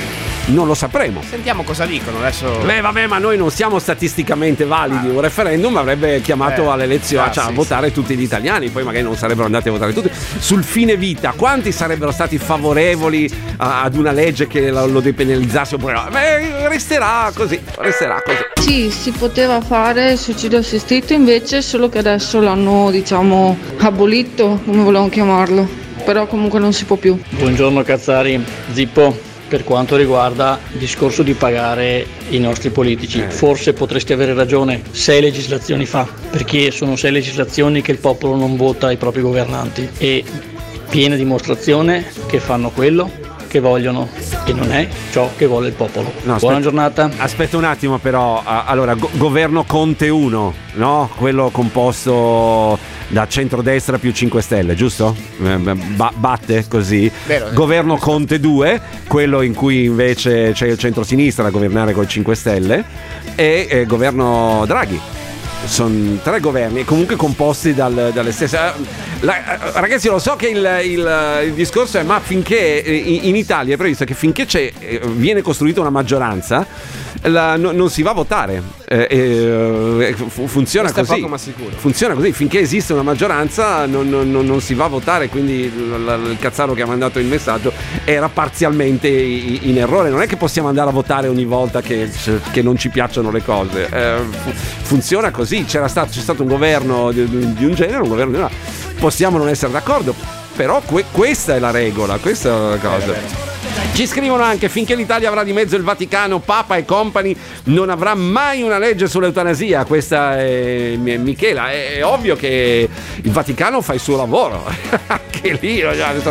[SPEAKER 12] Non lo sapremo.
[SPEAKER 13] Sentiamo cosa dicono adesso.
[SPEAKER 12] Beh, vabbè, ma noi non siamo statisticamente validi. Un referendum avrebbe chiamato
[SPEAKER 13] Eh,
[SPEAKER 12] alle elezioni
[SPEAKER 13] ah,
[SPEAKER 12] cioè,
[SPEAKER 13] sì,
[SPEAKER 12] a votare tutti gli italiani, poi magari non sarebbero andati a votare tutti. Sul fine vita, quanti sarebbero stati favorevoli a- ad una legge che lo, lo depenalizzasse oppure no? Beh, resterà così, resterà così.
[SPEAKER 46] Sì, si poteva fare il suicidio assistito invece, solo che adesso l'hanno, diciamo, abolito, come volevano chiamarlo. Però comunque non si può più.
[SPEAKER 57] Buongiorno Cazzari, Zippo. Per quanto riguarda il discorso di pagare i nostri politici, forse potresti avere ragione sei legislazioni fa, perché sono sei legislazioni che il popolo non vota ai propri governanti. E piena dimostrazione che fanno quello che vogliono che non è ciò che vuole il popolo.
[SPEAKER 12] No,
[SPEAKER 57] Buona
[SPEAKER 12] aspetta-
[SPEAKER 57] giornata.
[SPEAKER 12] Aspetta un attimo, però. Allora, go- governo Conte 1, no? Quello composto da centrodestra più 5 Stelle, giusto? Eh, ba- batte così.
[SPEAKER 13] Vero, eh.
[SPEAKER 12] Governo Conte 2, quello in cui invece c'è il centrosinistra a governare col 5 Stelle. E eh, governo Draghi. Sono tre governi, comunque composti dal- dalle stesse. La- eh, ragazzi, lo so che il, il- il discorso è: ma finché eh, in, Italia è previsto che finché c'è, eh, viene costruita una maggioranza, la- no- non si va a votare. Eh, eh, fu- funziona
[SPEAKER 13] Questo
[SPEAKER 12] così. Funziona così, finché esiste una maggioranza non, non- non- si va a votare, quindi l- l- il cazzaro che ha mandato il messaggio era parzialmente in errore, non è che possiamo andare a votare ogni volta che, che non ci piacciono le cose, Eh, fu- funziona così, C'era stato, c'è stato un governo di, di un genere, un governo di un altro, possiamo non essere d'accordo, però que- questa è la regola, questa è la cosa. Ci scrivono anche finché l'Italia avrà di mezzo il Vaticano, Papa e compagni, non avrà mai una legge sull'eutanasia. Questa è Mi- Michela. È, ovvio che il Vaticano fa il suo lavoro. Anche lì adesso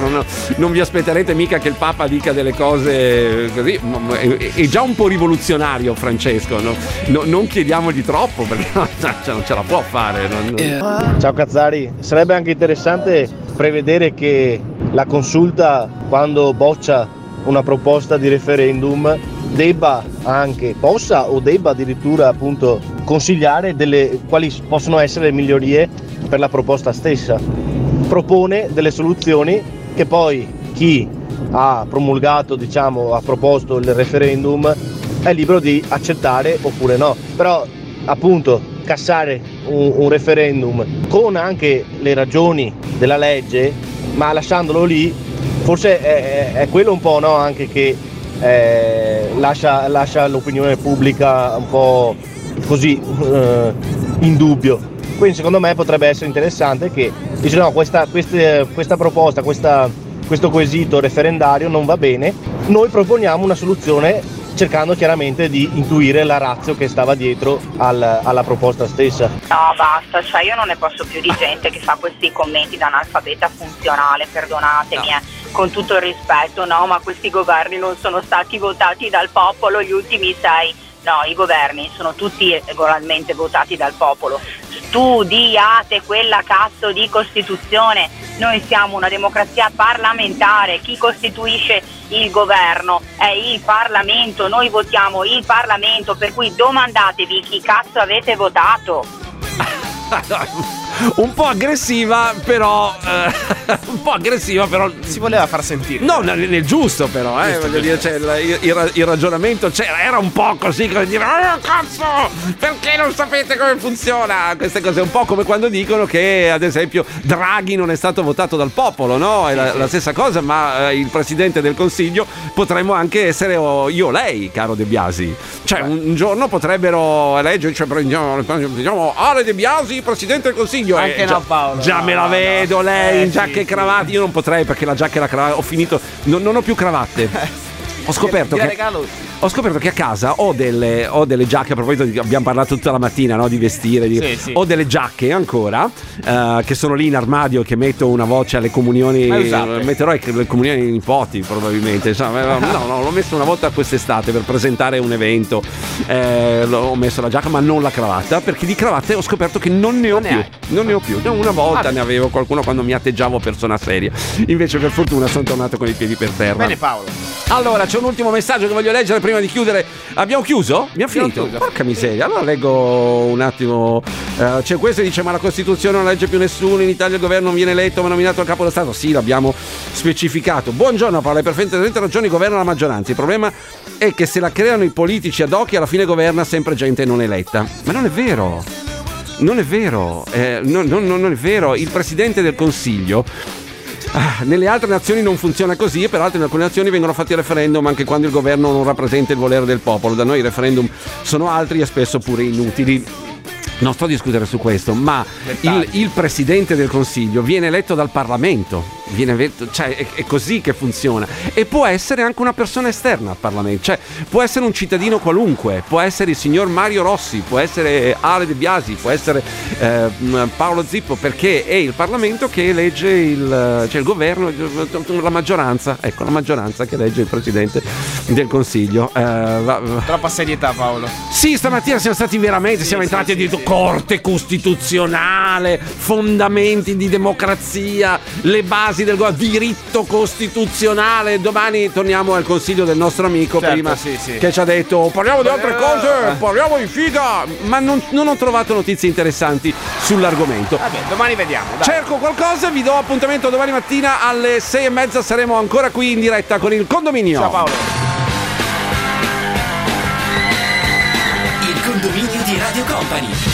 [SPEAKER 12] non, vi aspetterete mica che il Papa dica delle cose così. ma- È, già un po' rivoluzionario Francesco. no? No- non chiediamogli troppo perché non, cioè, non ce la può fare. non-
[SPEAKER 49] Ciao Cazzari, sarebbe anche interessante prevedere che la consulta quando boccia una proposta di referendum debba anche, possa o debba addirittura appunto consigliare delle, quali possono essere le migliorie per la proposta stessa. Propone delle soluzioni che poi chi ha promulgato, diciamo, ha proposto il referendum è libero di accettare oppure no. Però appunto cassare un, un referendum con anche le ragioni della legge, ma lasciandolo lì, forse è, è- quello un po' no, anche che eh, lascia, lascia l'opinione pubblica un po' così eh, in dubbio. Quindi secondo me potrebbe essere interessante che dice no, questa, queste- questa proposta, questa- questo quesito referendario non va bene, noi proponiamo una soluzione cercando chiaramente di intuire la razza che stava dietro al- alla proposta stessa.
[SPEAKER 58] No, basta, cioè io non ne posso più di gente che fa questi commenti da analfabeta funzionale, perdonatemi, eh, con tutto il rispetto, no, ma questi governi non sono stati votati dal popolo gli ultimi sei. No, i governi sono tutti regolarmente votati dal popolo. Studiate quella cazzo di Costituzione. Noi siamo una democrazia parlamentare. Chi costituisce il governo è il Parlamento. Noi votiamo il Parlamento, per cui domandatevi chi cazzo avete votato.
[SPEAKER 12] un po' aggressiva, però. eh, un po' aggressiva, però.
[SPEAKER 13] Si voleva far sentire.
[SPEAKER 12] No, nel, nel giusto, però, eh,
[SPEAKER 13] Giusto,
[SPEAKER 12] voglio dire, cioè, il, il- il ragionamento c'era, era un po' così, come dire, "Ah, cazzo, perché non sapete come funziona? Queste cose, un po' come quando dicono che, ad esempio, Draghi non è stato votato dal popolo, no? È la, la stessa cosa, ma eh, il presidente del consiglio potremmo anche essere o io o lei, caro De Biasi. Cioè, un, un giorno potrebbero eleggere, cioè, prendiamo, diciamo, Ale De Biasi, presidente del consiglio.
[SPEAKER 13] Anche
[SPEAKER 12] Eh,
[SPEAKER 13] no,
[SPEAKER 12] già,
[SPEAKER 13] Paolo,
[SPEAKER 12] già
[SPEAKER 13] no,
[SPEAKER 12] me la
[SPEAKER 13] no,
[SPEAKER 12] vedo, lei
[SPEAKER 13] Eh,
[SPEAKER 12] in giacca
[SPEAKER 13] sì,
[SPEAKER 12] e cravatta. Io non potrei perché la giacca e la cravatta. Ho finito, non, non ho più cravatte. Ho scoperto, che, ho scoperto che a casa ho delle, ho delle giacche. A proposito, di, abbiamo parlato tutta la mattina no, di vestire. di-
[SPEAKER 13] Sì, sì.
[SPEAKER 12] Ho delle giacche ancora eh, che sono lì in armadio. Che metto una voce alle comunioni. Metterò le comunioni ai nipoti, probabilmente. eh, no, no, l'ho messo una volta quest'estate per presentare un evento. Eh, ho messo la giacca, ma non la cravatta. Perché di cravatte ho scoperto che non ne ho più. Non ne ho più. Una volta
[SPEAKER 13] Ah.
[SPEAKER 12] ne avevo qualcuno quando mi atteggiavo persona seria. Invece, per fortuna, sono tornato con i piedi per terra.
[SPEAKER 13] Bene Paolo.
[SPEAKER 12] Allora, c'è un ultimo messaggio che voglio leggere prima di chiudere. Abbiamo chiuso? Abbiamo
[SPEAKER 13] Abbiamo
[SPEAKER 12] finito?
[SPEAKER 13] chiuso.
[SPEAKER 12] Porca miseria. Allora leggo un attimo. Eh, c'è questo che dice: Ma la Costituzione non legge più nessuno. In Italia il governo non viene eletto, ma nominato a capo dello Stato. Sì, l'abbiamo specificato. Buongiorno Paolo, hai perfettamente ragione. Governa la maggioranza. Il problema è che se la creano i politici ad occhi, alla fine governa sempre gente non eletta. Ma non è vero. Non è vero, eh, non, non- non è vero. Il presidente del consiglio nelle altre nazioni non funziona così, e peraltro in alcune nazioni vengono fatti referendum anche quando il governo non rappresenta il volere del popolo. Da noi i referendum sono altri e spesso pure inutili. Non sto a discutere su questo, ma il, il presidente del consiglio viene eletto dal Parlamento viene detto, cioè è, è così che funziona. E può essere anche una persona esterna al Parlamento, cioè può essere un cittadino qualunque, può essere il signor Mario Rossi, può essere Ale De Biasi, può essere eh, Paolo Zippo, perché è il Parlamento che elegge il, cioè il governo, la maggioranza, ecco la maggioranza che elegge il Presidente del Consiglio. Eh, va- va-
[SPEAKER 13] Troppa serietà, Paolo.
[SPEAKER 12] sì, stamattina siamo stati veramente, siamo entrati a dire corte costituzionale, fondamenti di democrazia, le basi del diritto costituzionale. Domani torniamo al consiglio del nostro amico
[SPEAKER 13] Certo,
[SPEAKER 12] prima
[SPEAKER 13] sì, sì.
[SPEAKER 12] che ci ha detto parliamo di altre
[SPEAKER 13] Eh.
[SPEAKER 12] cose, parliamo di figa, ma non, non ho trovato notizie interessanti sull'argomento.
[SPEAKER 13] Vabbè, domani vediamo. Dai.
[SPEAKER 12] Cerco qualcosa, vi do appuntamento domani mattina alle sei e mezza, saremo ancora qui in diretta con il condominio.
[SPEAKER 13] Ciao Paolo.
[SPEAKER 1] Il condominio di Radio Company.